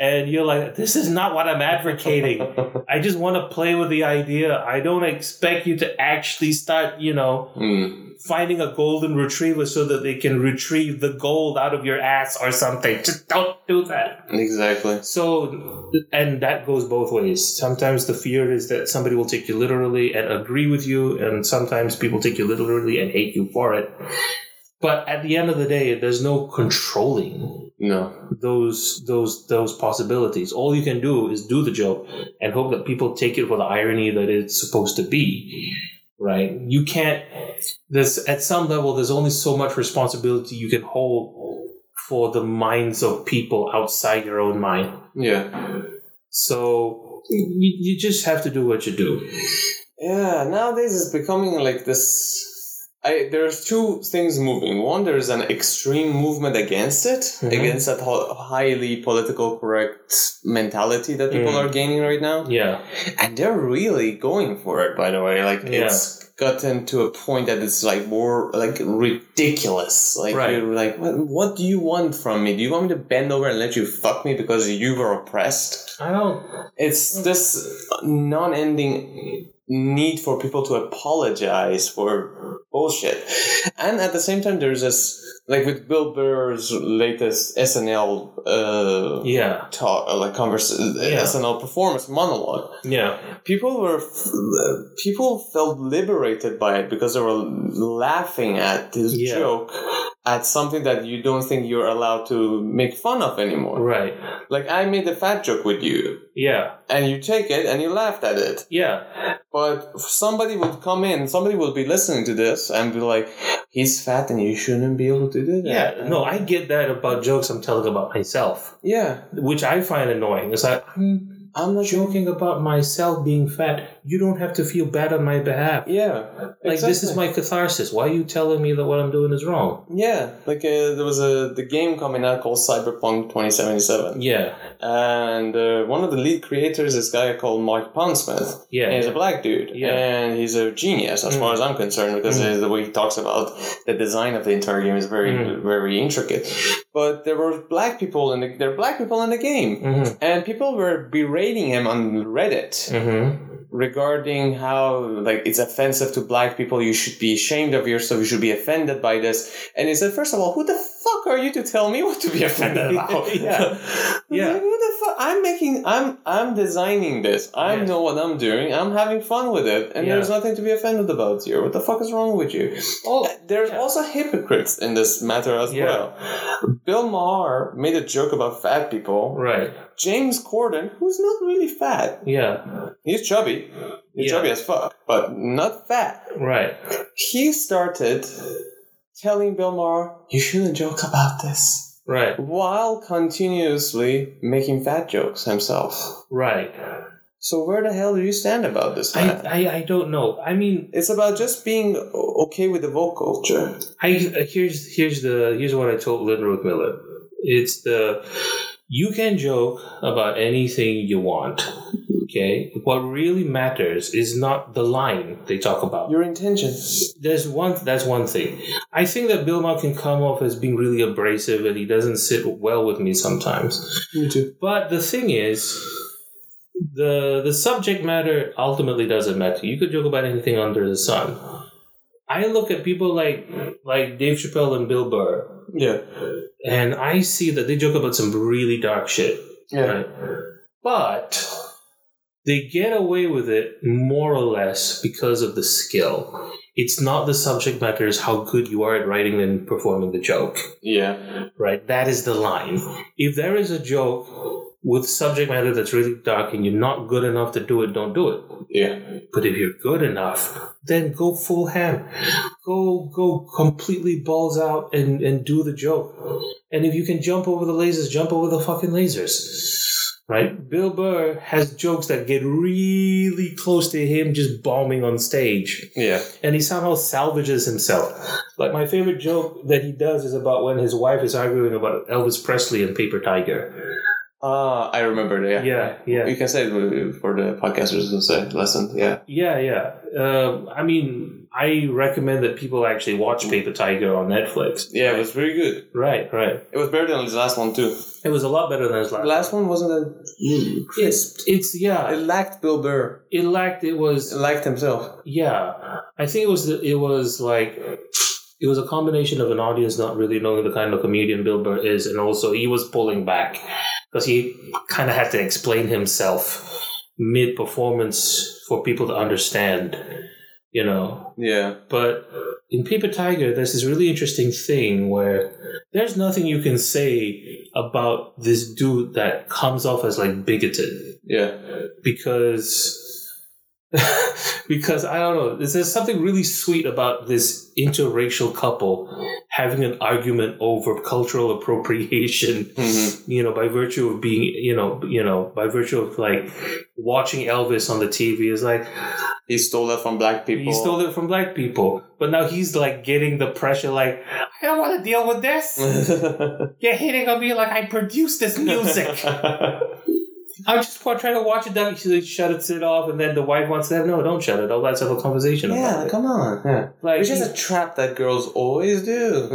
And you're like, this is not what I'm advocating. *laughs* I just want to play with the idea. I don't expect you to actually start, you know, Mm. finding a golden retriever so that they can retrieve the gold out of your ass or something. *laughs* Just don't do that. Exactly. So, and that goes both ways. Sometimes the fear is that somebody will take you literally and agree with you, and sometimes people take you literally and hate you for it. But at the end of the day, there's no controlling No. those those those possibilities. All you can do is do the joke and hope that people take it for the irony that it's supposed to be. Right? You can't. There's at some level. There's only so much responsibility you can hold for the minds of people outside your own mind. Yeah. So you, you just have to do what you do. Yeah, nowadays it's becoming like this. I, there's two things moving. One, there's an extreme movement against it, Mhm. against that ho- highly political correct mentality that people Mm. are gaining right now. Yeah. And they're really going for it, by the way. Like, Yeah. it's gotten to a point that it's like more like ridiculous. Like, Right. you're like, what, what do you want from me? Do you want me to bend over and let you fuck me because you were oppressed? I don't. It's this non ending need for people to apologize for bullshit. And at the same time, there's this, like with Bill Burr's latest SNL uh, Yeah. talk, uh, like converse, Yeah. SNL performance monologue. Yeah. People were, people felt liberated by it because they were laughing at this Yeah. joke, at something that you don't think you're allowed to make fun of anymore. Right. Like I made a fat joke with you, Yeah. and you take it and you laughed at it. Yeah. But somebody would come in, somebody would be listening to this and be like, "He's fat, and you shouldn't be able to do that." Yeah. No, I get that about jokes I'm telling about myself, yeah, which I find annoying. It's like I'm I'm not joking about myself being fat. You don't have to feel bad on my behalf. Yeah, Like this is my catharsis. Why are you telling me that what I'm doing is wrong? Yeah, like uh, there was a the game coming out called Cyberpunk 2077, Yeah. and uh, one of the lead creators is a guy called Mark Pondsmith. Yeah. And he's a black dude, Yeah. and he's a genius as Mm. far as I'm concerned because Mm. the way he talks about the design of the entire game is very, Mm. very intricate. But there were black people in the there were black people in the game, Mm-hmm. and people were berating him on Reddit Mm-hmm. regarding how like it's offensive to black people. You should be ashamed of yourself. You should be offended by this. And he said, first of all, who the fuck are you to tell me what to be *laughs* offended about? Yeah. Yeah. *laughs* Like, who the? I'm making. I'm. I'm designing this. I Yeah. know what I'm doing. I'm having fun with it, and Yeah. there's nothing to be offended about here. What the fuck is wrong with you? Oh, There's Yeah. also hypocrites in this matter as Yeah. well. Bill Maher made a joke about fat people. right. James Corden, who's not really fat, Yeah. He's chubby. He's chubby as fuck, but not fat. Right. He started telling Bill Maher, you shouldn't joke about this. Right. While continuously making fat jokes himself. Right. So where the hell do you stand about this, I. I I don't know. I mean, it's about just being okay with the woke culture. I uh, here's here's the here's what I told Ruth Miller. It's the you can joke about anything you want. Okay, what really matters is not the line they talk about. Your intention. There's one. That's one thing. I think that Bill Maher can come off as being really abrasive, and he doesn't sit well with me sometimes. Me too. But the thing is, the the subject matter ultimately doesn't matter. You could joke about anything under the sun. I look at people like like Dave Chappelle and Bill Burr, Yeah. and I see that they joke about some really dark shit. Yeah. Right? But they get away with it more or less because of the skill. It's not the subject matter, it's how good you are at writing and performing the joke Yeah. right? That is the line. If there is a joke with subject matter that's really dark and you're not good enough to do it, don't do it. Yeah. But if you're good enough, then go full ham. Go go completely balls out and, and do the joke. And if you can jump over the lasers, jump over the fucking lasers. Right? Bill Burr has jokes that get really close to him just bombing on stage Yeah. and he somehow salvages himself. Like my favorite joke that he does is about when his wife is arguing about Elvis Presley and Paper Tiger. Ah, I remember. Yeah. Yeah, yeah, You can say it for the podcasters to say lesson. Yeah. yeah, yeah. Um, I mean, I recommend that people actually watch Paper Tiger on Netflix. Yeah, it was very good. Right, right. It was better than his last one too. It was a lot better than his last. The last one wasn't a It's it's yeah. It lacked Bill Burr. It lacked. It was It lacked himself. Yeah, I think it was the, it was like it was a combination of an audience not really knowing the kind of comedian Bill Burr is, and also he was pulling back because he kind of had to explain himself mid performance for people to understand. you know. Yeah. But in Paper Tiger, there's this really interesting thing where there's nothing you can say about this dude that comes off as like bigoted Yeah. because *laughs* because I don't know. There's, something really sweet about this interracial couple having an argument over cultural appropriation. *laughs* Mhm. You know, by virtue of being, you know, you know, by virtue of like watching Elvis on the TV is like He stole it from black people. he stole it from black people, but now he's like getting the pressure. Like I don't want to deal with this. *laughs* You're hitting on me like I produced this music. I'm just wa- trying to watch it down. She like, shut it off, and then the wife wants to have no, don't shut it. off. Let's have a conversation yeah, about it. come on. Yeah. Like, Which is a trap that girls always do.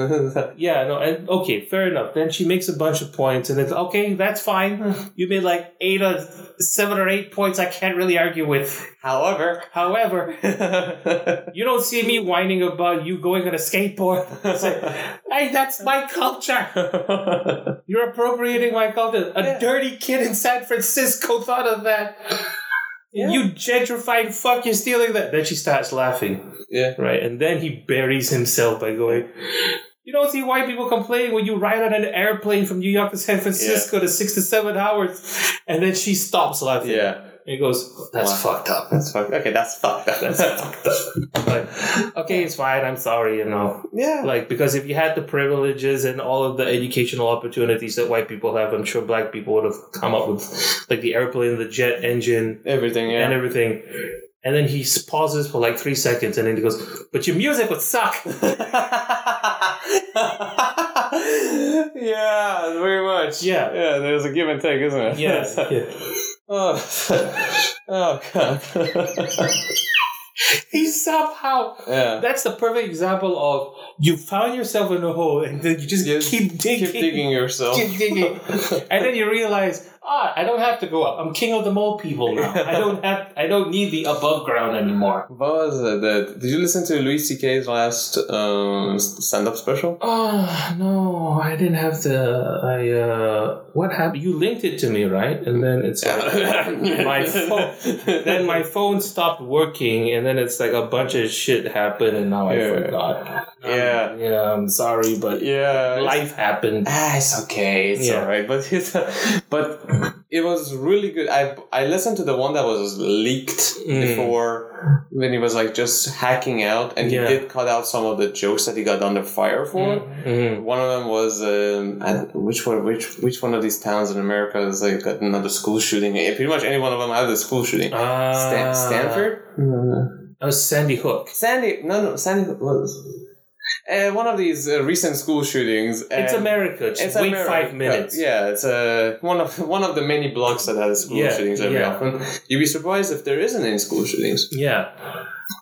*laughs* yeah, no, and okay, fair enough. Then she makes a bunch of points, and it's okay, that's fine. Hmm. You made like eight or seven or eight points. I can't really argue with. However, However, *laughs* you don't see me whining about you going on a skateboard. *laughs* Like, hey, that's my culture. *laughs* You're appropriating my culture. A Yeah. dirty kid in San Francisco thought of that. Yeah. You gentrified fuck, you're stealing that. Then she starts laughing, yeah. right? And then he buries himself by going, You don't see white people complaining when you ride on an airplane from New York to San Francisco to six to seven hours. And then she stops laughing. Yeah. He goes, That's Wow. fucked up. That's fucked. Okay, that's fucked up. That's fucked up. Like, okay, it's fine. I'm sorry, you know. yeah. Like, because if you had the privileges and all of the educational opportunities that white people have, I'm sure black people would have come up with, like, the airplane, the jet engine, Everything, yeah. and everything. And then he pauses for like three seconds and then he goes, But your music would suck. *laughs* yeah, very much. Yeah. Yeah, there's a give and take, isn't it? Yes. yeah. *laughs* oh. *laughs* oh, God. He somehow. yeah. That's the perfect example of you found yourself in a hole and then you just Yes. keep digging. Keep digging yourself. Keep digging. and then you realize, ah, I don't have to go up. I'm king of the mole people now. I *laughs* don't have. I don't need the above ground anymore. What was it? That, did you listen to Louis C.K.'s last um, stand-up special? Oh no, I didn't have the. I uh, what happened? You linked it to me, right? And then it's like *laughs* my phone. Then my phone stopped working, and then it's like a bunch of shit happened, and now I Yeah. forgot. Um, Yeah. yeah. I'm sorry, but Yeah. life happened. Ah, it's okay. It's Yeah. alright. But it's, *laughs* but it was really good. I I listened to the one that was leaked Mm. before when he was like just hacking out, and Yeah. he did cut out some of the jokes that he got under fire for. Mhm. One of them was um, I, which one? Which which one of these towns in America is like got another school shooting? Eh, Pretty much any one of them had a school shooting. Ah, Stan- Stanford. That was Sandy Hook. Sandy, no, no, Sandy was uh, one of these uh, recent school shootings. It's America. Just It's wait America. five minutes. Yeah, it's uh, one of *laughs* one of the many blocks that has school Yeah, shootings every yeah. often. You'd be surprised if there isn't any school shootings. Yeah.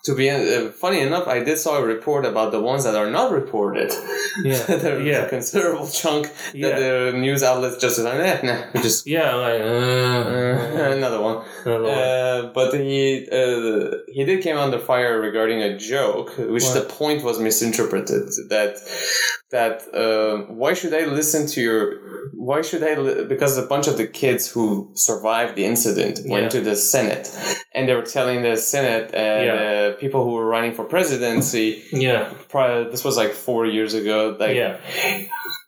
To be uh, funny enough, I did saw a report about the ones that are not reported. *laughs* Yeah. *laughs* There's Yeah. a considerable chunk Yeah. that the news outlets just like, *laughs* eh, nah, just Yeah. Like uh, another one. another one. Uh, but he uh, he did came under fire regarding a joke, which What? the point was misinterpreted. That that uh, why should I listen to your why should I li- because a bunch of the kids who survived the incident went Yeah. to the Senate and they were telling the Senate and Yeah. Uh, people who were running for presidency. yeah. Prior, this was like four years ago. Like yeah.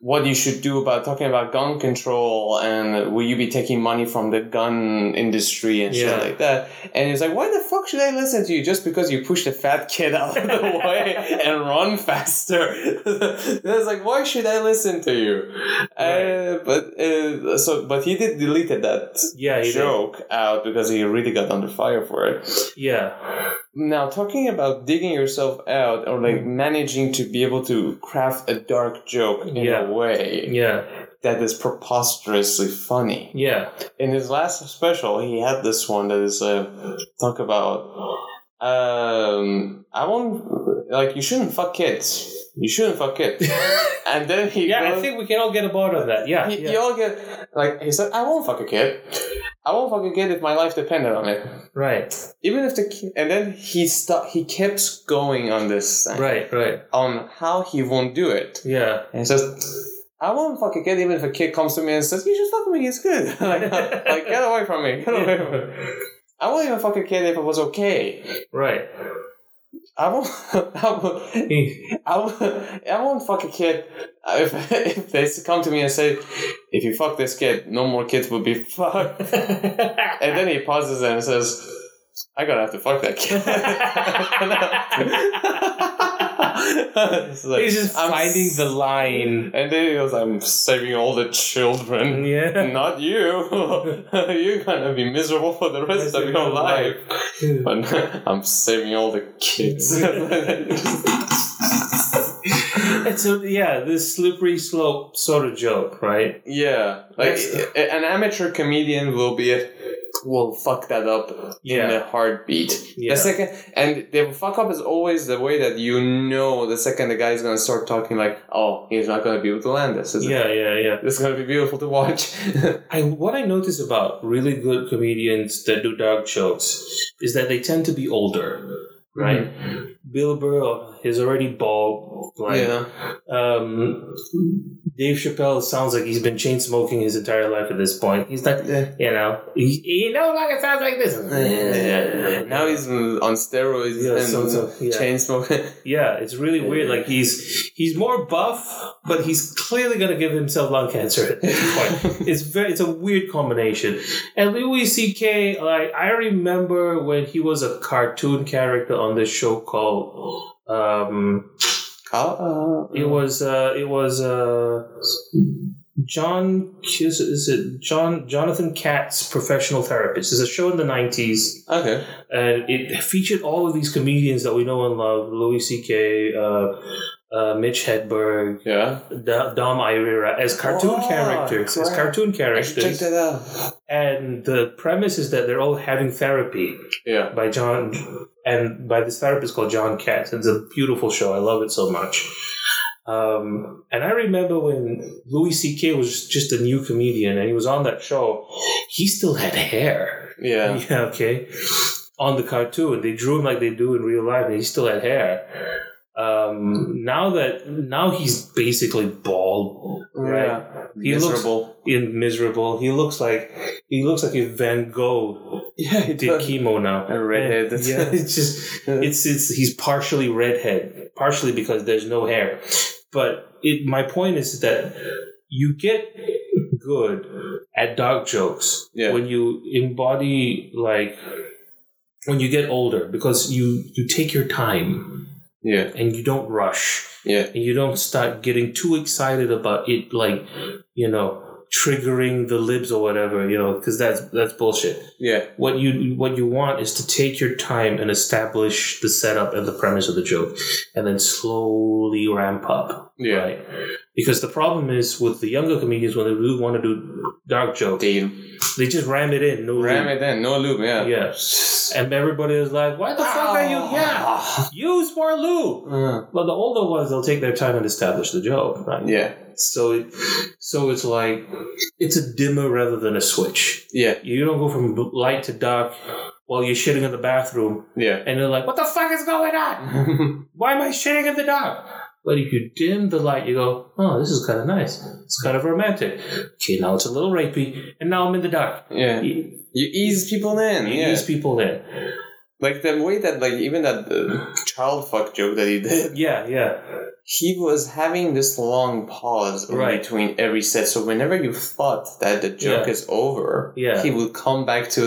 What you should do about talking about gun control and will you be taking money from the gun industry and shit Yeah. like that. And he's like, why the fuck should I listen to you just because you push the fat kid out of the *laughs* way and run faster? *laughs* I was like, why should I listen to you? Uh, but uh, so, but he did deleted that Yeah. he did. joke out because he really got under fire for it. Yeah. Now, talking about digging yourself out or like managing to be able to craft a dark joke in Yeah. a way Yeah. that is preposterously funny. Yeah. In his last special, he had this one that is uh, talk about um I won't like you shouldn't fuck kids. You shouldn't fuck kids. *laughs* and then he Yeah. I think we can all get aboard of that. Yeah. you, yeah. you all get like he said, I won't fuck a kid. I won't fuck a kid if my life depended on it. Right. Even if the ki- and then he st- he kept going on this thing Right. Right. on how he won't do it. Yeah. And he says, I won't fuck a kid even if a kid comes to me and says, You should fuck me, it's good. *laughs* like, like, get away from me. Get away *laughs* from me. I won't even fuck a kid if it was okay. Right. I won't. *laughs* I won't. *laughs* I won't, I won't fuck a kid uh, if, *laughs* if they come to me and say, if you fuck this kid, no more kids will be fucked. And then he pauses and says, I gotta have to fuck that kid. Like, He's just I'm finding s- the line. And then he goes, I'm saving all the children. Yeah. *laughs* Not you. *laughs* You're gonna be miserable for the rest of your life. But *laughs* I'm saving all the kids. It's a yeah, this slippery slope sort of joke, right? yeah. Like That's- an amateur comedian will be a, will fuck that up in a heartbeat. Yeah. The second and the fuck up is always the way that you know the second the guy is gonna start talking like, oh, he's not gonna be able to land this, is it? Yeah, yeah, yeah. This gonna be beautiful to watch. *laughs* I what I notice about really good comedians that do dark jokes is that they tend to be older, right? Bill Burr is already bald. Like, yeah. um, Dave Chappelle sounds like he's been chain smoking his entire life at this point. He's like, you know, he, he no longer sounds like this. Now he's on steroids Yeah, and so- so, yeah. chain smoking. *laughs* Yeah, it's really weird. Like he's he's more buff, but he's clearly gonna give himself lung cancer at this point. *laughs* it's very it's a weird combination. And Louis C.K. like I remember when he was a cartoon character on this show called um Kyle, uh, it was uh it was uh John is, is it John Jonathan Katz professional therapist. It's a show in the nineties okay. and it featured all of these comedians that we know and love: Louis C.K., uh, Mitch Hedberg, Yeah. D- Dom Irrera as cartoon Oh, characters. As cartoon should check that out. and the premise is that they're all having therapy Yeah. by John, and by this therapist called John Katz. It's a beautiful show. I love it so much. Um, and I remember when Louis C.K. was just a new comedian and he was on that show, he still had hair. Yeah. *laughs* Yeah, okay. On the cartoon, they drew him like they do in real life, and he still had hair. Um, now that now he's basically bald, right? Yeah. He looks- Miserable. In miserable, he looks like he looks like if Van Gogh yeah, he did chemo now. A redhead. And, yeah, *laughs* it's just it's it's he's partially redhead, partially because there's no hair. But it my point is that you get good at dark jokes Yeah. when you embody like when you get older because you you take your time yeah. and you don't rush Yeah. and you don't start getting too excited about it like you know triggering the libs or whatever you know because that's that's bullshit Yeah. what you what you want is to take your time and establish the setup and the premise of the joke and then slowly ramp up Yeah. right because the problem is with the younger comedians when they really want to do dark jokes They they just ram it in no ram loop. it in. No loop. Yeah. yeah and everybody is like why the fuck are you yeah use more loop." Uh, well the older ones they'll take their time and establish the joke right yeah. so it, so it's like it's a dimmer rather than a switch Yeah. you don't go from light to dark while you're shitting in the bathroom Yeah. and you're like, what the fuck is going on? *laughs* Why am I shitting in the dark? But if you dim the light, you go, oh, this is kind of nice. It's kind of romantic. Okay, now it's a little rapey, and now I'm in the dark. yeah. You, You ease people in. you Yeah. ease people in. Like the way that, like, even that uh, child fuck joke that he did, Yeah, yeah. he was having this long pause Right. between every set. So whenever you thought that the joke Yeah. is over, Yeah. he would come back to,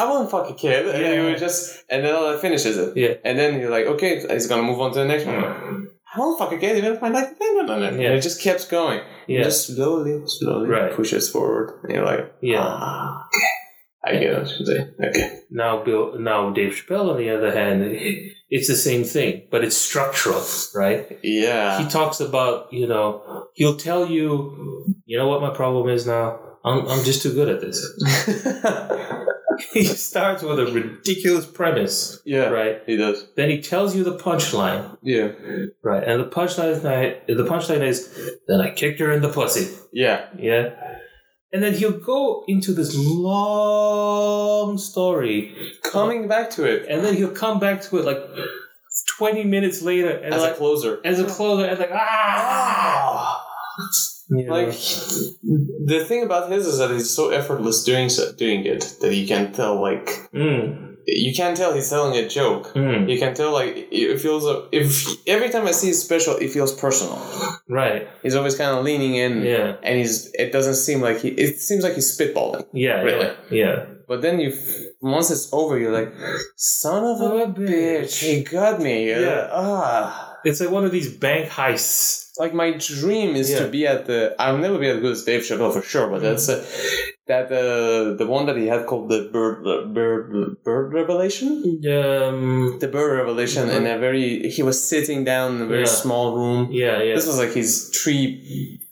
I won't fuck a kid. And he Yeah. would just, and then it finishes it. Yeah. And then you're like, okay, he's gonna move on to the next one. I won't fuck a kid, even if I like no, no, no, no. Yeah. And it just keeps going. Yeah. Just slowly, slowly Right. pushes forward. And you're like, Yeah. ah, okay. I get what you're saying. Okay. Now, Bill, now Dave Chappelle, on the other hand, *laughs* it's the same thing, but it's structural, right? Yeah. he talks about you know he'll tell you you know what my problem is now i'm, I'm just too good at this *laughs* he starts with a ridiculous premise yeah. right He does. then he tells you the punchline Yeah. right and the punchline is the punchline is then i kicked her in the pussy Yeah. yeah and then he'll go into this long story Coming back to it and then he'll come back to it like 20 minutes later and as like a closer. as a closer and like ah You know? Like the thing about his is that he's so effortless doing so, doing it that you can tell like Mm. You can't tell he's telling a joke. Hmm. You can tell like it feels if every time I see his special, it feels personal. Right. He's always kind of leaning in, Yeah. and he's it doesn't seem like he. It seems like he's spitballing. Yeah. Really? Yeah. yeah. But then you, once it's over, you're like, son of a bitch, he got me. Yeah. Ah. It's like one of these bank heists. Like my dream is to be at the. I'll never be as good as Dave Chappelle for sure, but that's uh, that uh, the one that he had called the bird bird bird revelation. Um. The bird revelation in a very. He was sitting down in a very Yeah. small room. Yeah. Yeah. This was like his three,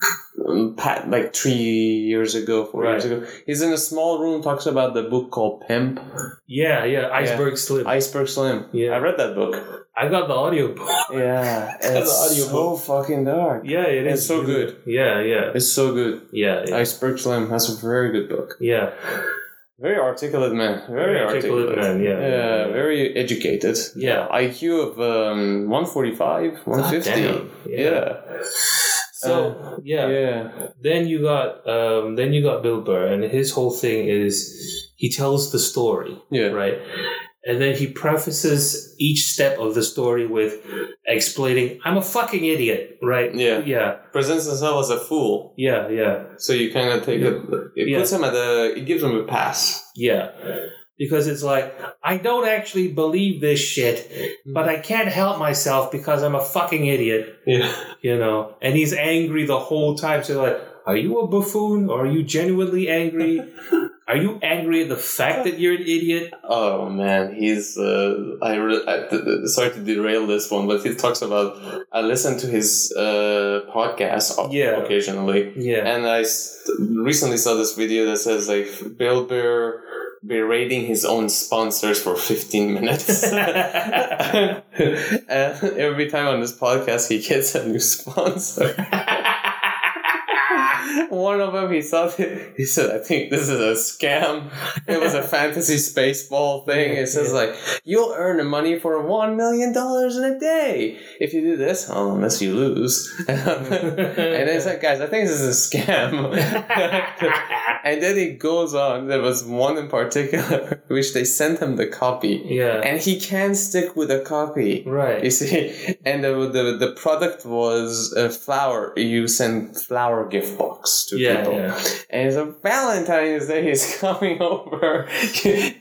um, pat like three years ago, four Right. years ago. He's in a small room, talks about the book called Pimp, yeah. Yeah. Iceberg Slim. Iceberg Slim. Yeah. I read that book. I got the audio book. *laughs* Yeah, *laughs* Got the it's so audiobook. fucking dark. Yeah, it is. It's so good. Yeah, yeah, It's so good. yeah, yeah. Iceberg Slim. That's a very good book. yeah. Very articulate man. Very, Very articulate. articulate man, yeah. Yeah, very educated. Yeah. IQ of um, 145, 150. damn. Yeah. Yeah. So yeah. Yeah. then you got um, then you got Bill Burr, and his whole thing is he tells the story, Yeah. right? And then he prefaces each step of the story with explaining, "I'm a fucking idiot," right? Yeah. yeah, Presents himself as a fool. yeah, yeah, So you kind of take it. It Yeah. puts him at the. It gives him a pass. yeah. Because it's like I don't actually believe this shit, but I can't help myself because I'm a fucking idiot. Yeah. you know and he's angry the whole time so like are you a buffoon or are you genuinely angry *laughs* are you angry at the fact that you're an idiot Oh man, he's. Uh, I, re- I th- th- sorry to derail this one, but he talks about. I listen to his uh, podcast Yeah. occasionally, yeah and I s- recently saw this video that says like Bill Burr berating his own sponsors for fifteen minutes. *laughs* and every time on this podcast, he gets a new sponsor. *laughs* One of them, he thought he said, "I think this is a scam. It was a fantasy space ball thing." It says like, "You'll earn the money for one million dollars in a day if you do this, oh, unless you lose." *laughs* and it's like, guys, I think this is a scam. And then he goes on. There was one in particular *laughs* which they sent him the copy, yeah and he can't stick with a copy. Right. You see, *laughs* and the, the the product was a flower. You send flower gift box to yeah people, yeah and so Valentine's Day is *laughs* coming over.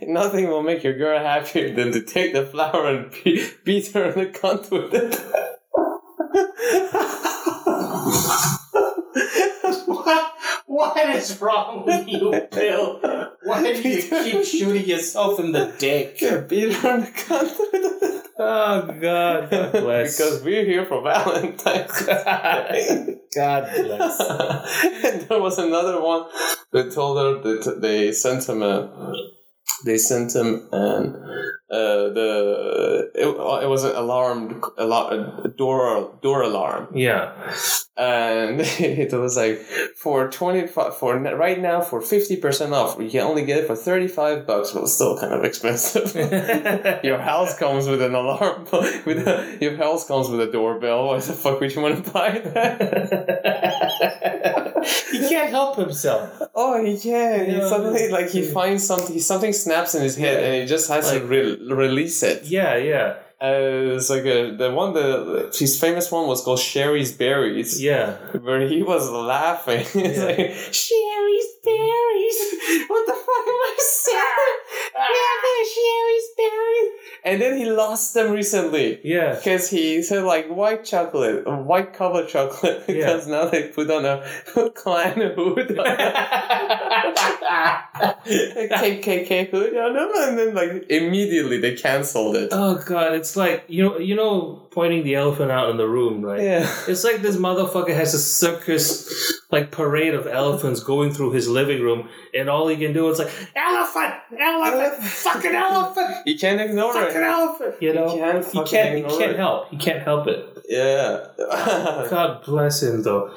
Nothing will make your girl happier than to take the flower and be- beat her in the cunt with it. What, is wrong with you *laughs* bill why do you keep shooting yourself in the dick beat her in the it. *laughs* oh god God *laughs* bless because we're here for Valentine's Day. god bless and there was another one. They told her that they sent him a. They sent him an uh, the it, it was an alarmed alarm, a door door alarm. Yeah. And *laughs* it was like for 25 for right now for 50% off you can only get it for 35 bucks but it's still kind of expensive. *laughs* Your house comes with an alarm *laughs* with a, your house comes with a doorbell. Why the fuck would you want to buy that? He can't help himself. oh he can he Yeah. suddenly like he finds something something snaps in his head and he just has to Like- re- release it. Yeah, yeah, uh, it's like a, the one the his famous one was called Shari's Berries yeah. where he was laughing. *laughs* It's Yeah. like, Shari's berries. What the fuck am I saying? *laughs* yeah, Shari's berries. And then he lost them recently. Yeah. Because he said like white chocolate, white cover chocolate, *laughs* because now they put on a clan hood, a KKK hood on them, and then like immediately they canceled it. oh god, it's like you know, you know, pointing the elephant out in the room, right? Yeah. It's like this motherfucker has a circus, like parade of elephants going through his living room, and all he can do is like elephant, elephant, *laughs* fucking elephant, You can't ignore fucking it. elephant. You know, You can't he can't, he can't it. help. He can't help it. Yeah. *laughs* God bless him, though.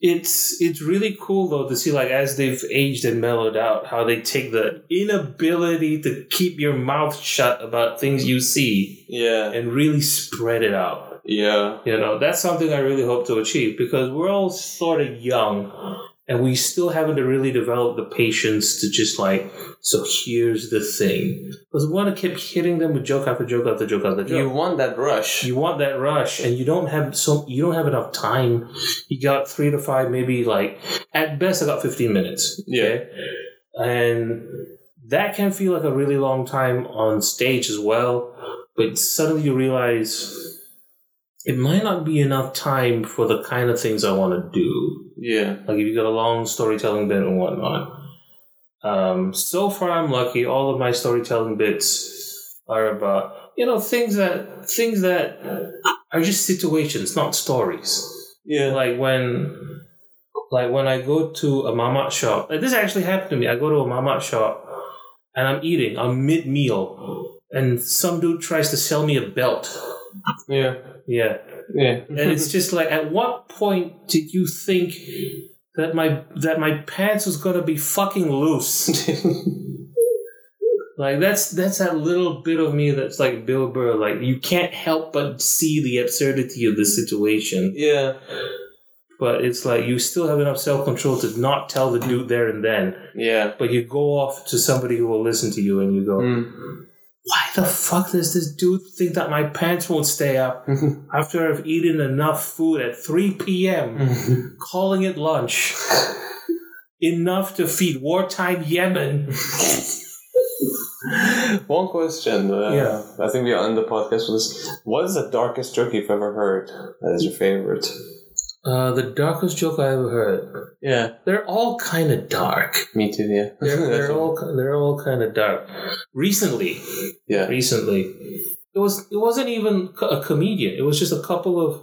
It's it's really cool though to see like as they've aged and mellowed out, how they take the inability to keep your mouth shut about things you see yeah. and really spread it out. Yeah. You know, that's something I really hope to achieve because we're all sort of young and we still haven't really developed the patience to just like, so here's the thing. Because we want to keep hitting them with joke after joke after joke after joke. You want that rush. You want that rush, and you don't have so you don't have enough time. You got three to five, maybe like at best, I got fifteen minutes. Yeah. and that can feel like a really long time on stage as well. But suddenly you realize it might not be enough time for the kind of things I want to do. yeah. Like if you got a long storytelling bit and whatnot. Um, so far, I'm lucky. All of my storytelling bits are about you know things that things that are just situations, not stories. Yeah. Like when, like when I go to a mama shop. Like this actually happened to me. I go to a mama shop and I'm eating. I'm mid meal, and some dude tries to sell me a belt. Yeah. Yeah, Yeah. and it's just like, at what point did you think that my that my pants was gonna be fucking loose? *laughs* like that's that's that little bit of me that's like Bill Burr. Like you can't help but see the absurdity of the situation, yeah. but it's like you still have enough self control to not tell the dude there and then. Yeah. But you go off to somebody who will listen to you, and you go, Mm. "Why the fuck does this dude think that my pants won't stay up *laughs* after I've eaten enough food at 3 p.m., *laughs* calling it lunch, enough to feed wartime Yemen?" *laughs* One question. Uh, Yeah. I think we'll end the podcast with this. What is the darkest joke you've ever heard? That is your favorite. Uh, the darkest joke I ever heard. Yeah. They're all kind of dark. Me too. Yeah. *laughs* They're, they're all. all they're all kind of dark. Recently, Yeah. recently, it was it wasn't even a comedian. It was just a couple of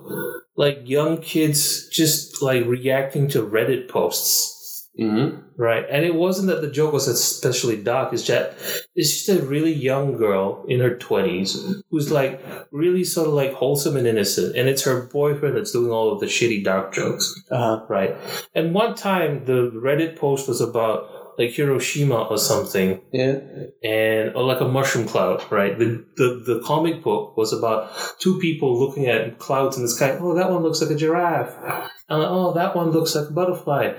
like young kids just like reacting to Reddit posts. Mm-hmm. Right, and it wasn't that the joke was especially dark. It's that it's just a really young girl in her twenties who's like really sort of like wholesome and innocent, and it's her boyfriend that's doing all of the shitty dark jokes. Uh-huh. Right, and one time the Reddit post was about like Hiroshima or something, Yeah. and or like a mushroom cloud. Right, the the the comic book was about two people looking at clouds in the sky. Oh, that one looks like a giraffe. And like, oh, that one looks like a butterfly.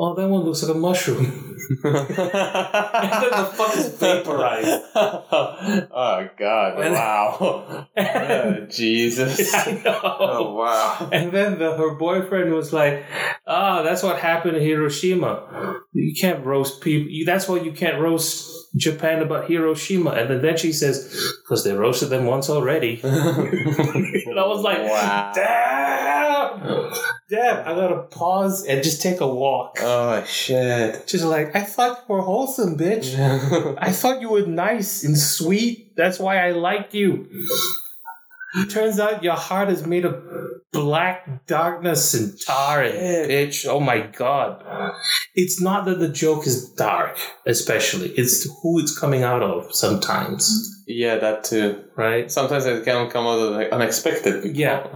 Oh, that one looks like a mushroom. *laughs* and then the fuck is vaporized. *laughs* oh God! And- Wow. *laughs* Oh, Jesus. Oh wow. And then the, her boyfriend was like, "Ah, that's what happened in Hiroshima. You can't roast people. You, that's why you can't roast Japan about Hiroshima." And then, she says, "Because they roasted them once already." *laughs* *laughs* and I was like, Wow. "Damn, damn! I gotta pause and just take a walk." Oh shit. Just like I thought you were wholesome, bitch. *laughs* I thought you were nice and sweet. That's why I liked you. Turns out your heart is made of black darkness and tar and pitch. Oh my god. It's not that the joke is dark, especially. It's who it's coming out of sometimes. yeah, that too. Right? Sometimes it can come out of like unexpected. Yeah.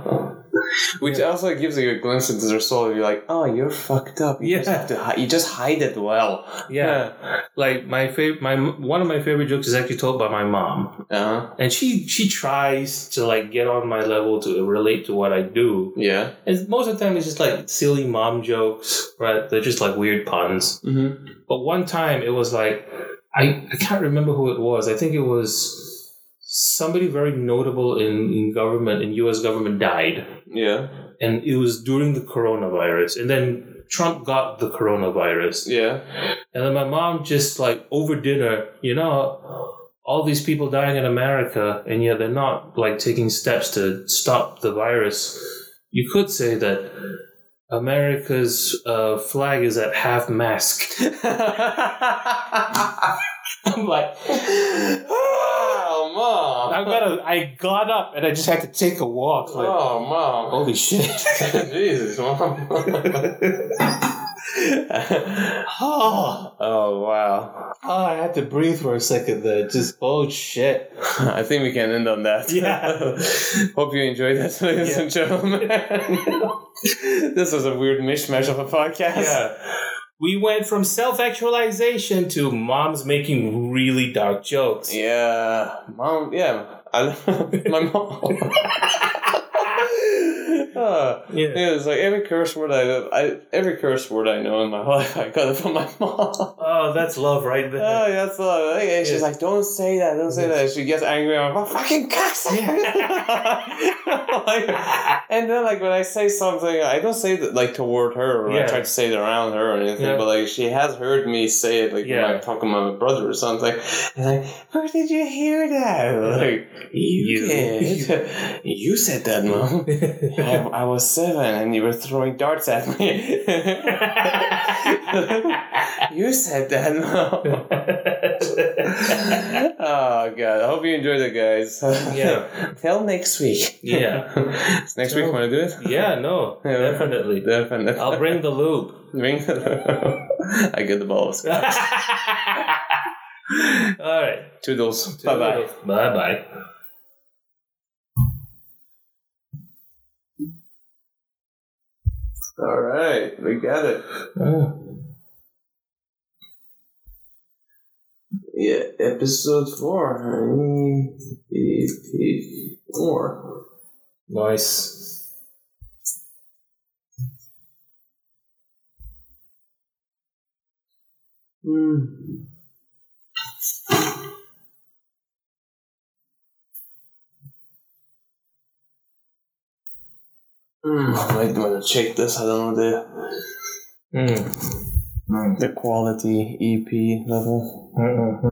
*laughs* Which also gives you a glimpse into their soul. You're like, oh, you're fucked up. You just have to hi- you just hide it well. Yeah. Like my favorite my one of my favorite jokes is actually told by my mom. Uh-huh. And she she tries to like get on my level to relate to what I do. Yeah. And most of the time, it's just like silly mom jokes, right? They're just like weird puns. Mm-hmm. But one time, it was like I I can't remember who it was. I think it was somebody very notable in, in government in U.S. government died, Yeah. and it was during the coronavirus. And then Trump got the coronavirus, Yeah. and then my mom just like over dinner, you know. All these people dying in America, and yet they're not like taking steps to stop the virus. You could say that America's uh, flag is at half mast. *laughs* I'm like, oh, *laughs* mom. I gotta. I got up and I just had to take a walk. Like, Oh, mom. holy shit! *laughs* Jesus, mom. *laughs* oh, oh, wow. oh, I had to breathe for a second there. Just oh shit. *laughs* I think we can end on that. Yeah. Hope you enjoyed that, ladies Yeah. and gentlemen. this was a weird mishmash of a podcast. Yeah. We went from self actualization to moms making really dark jokes. Yeah, mom. Yeah, I, *laughs* my mom. *laughs* Uh, Yeah. It was like every curse word I, I every curse word I know in my *laughs* life, I got it from my mom. Oh, that's love right there. Oh, yeah, that's love. And she's like, "Don't say that, don't say that." She gets angry. I'm like, "Oh, "Fucking cuss!" *laughs* Like, and then, like when I say something, I don't say that like toward her, or I try to say it around her or anything. Yeah. But like she has heard me say it, like Yeah. when I'm talking to my brother or something. And like, where did you hear that? Like, you, You. did. *laughs* you said that, mom. I, was seven, and you were throwing darts at me. *laughs* you said that, mom. *laughs* oh god! I hope you enjoyed it, guys. Yeah. *laughs* Till next week. Yeah. next week, want to do it? yeah, no, Yeah. definitely. Definitely. I'll bring the lube. Ring. I get the balls. All right. Toodles. Bye bye. Bye bye. All right, we got it. Yeah, episode four. EP four. Nice. Hmm. Hmm. I might want to check this. I don't know the Mm. the quality EP level. Mm-mm.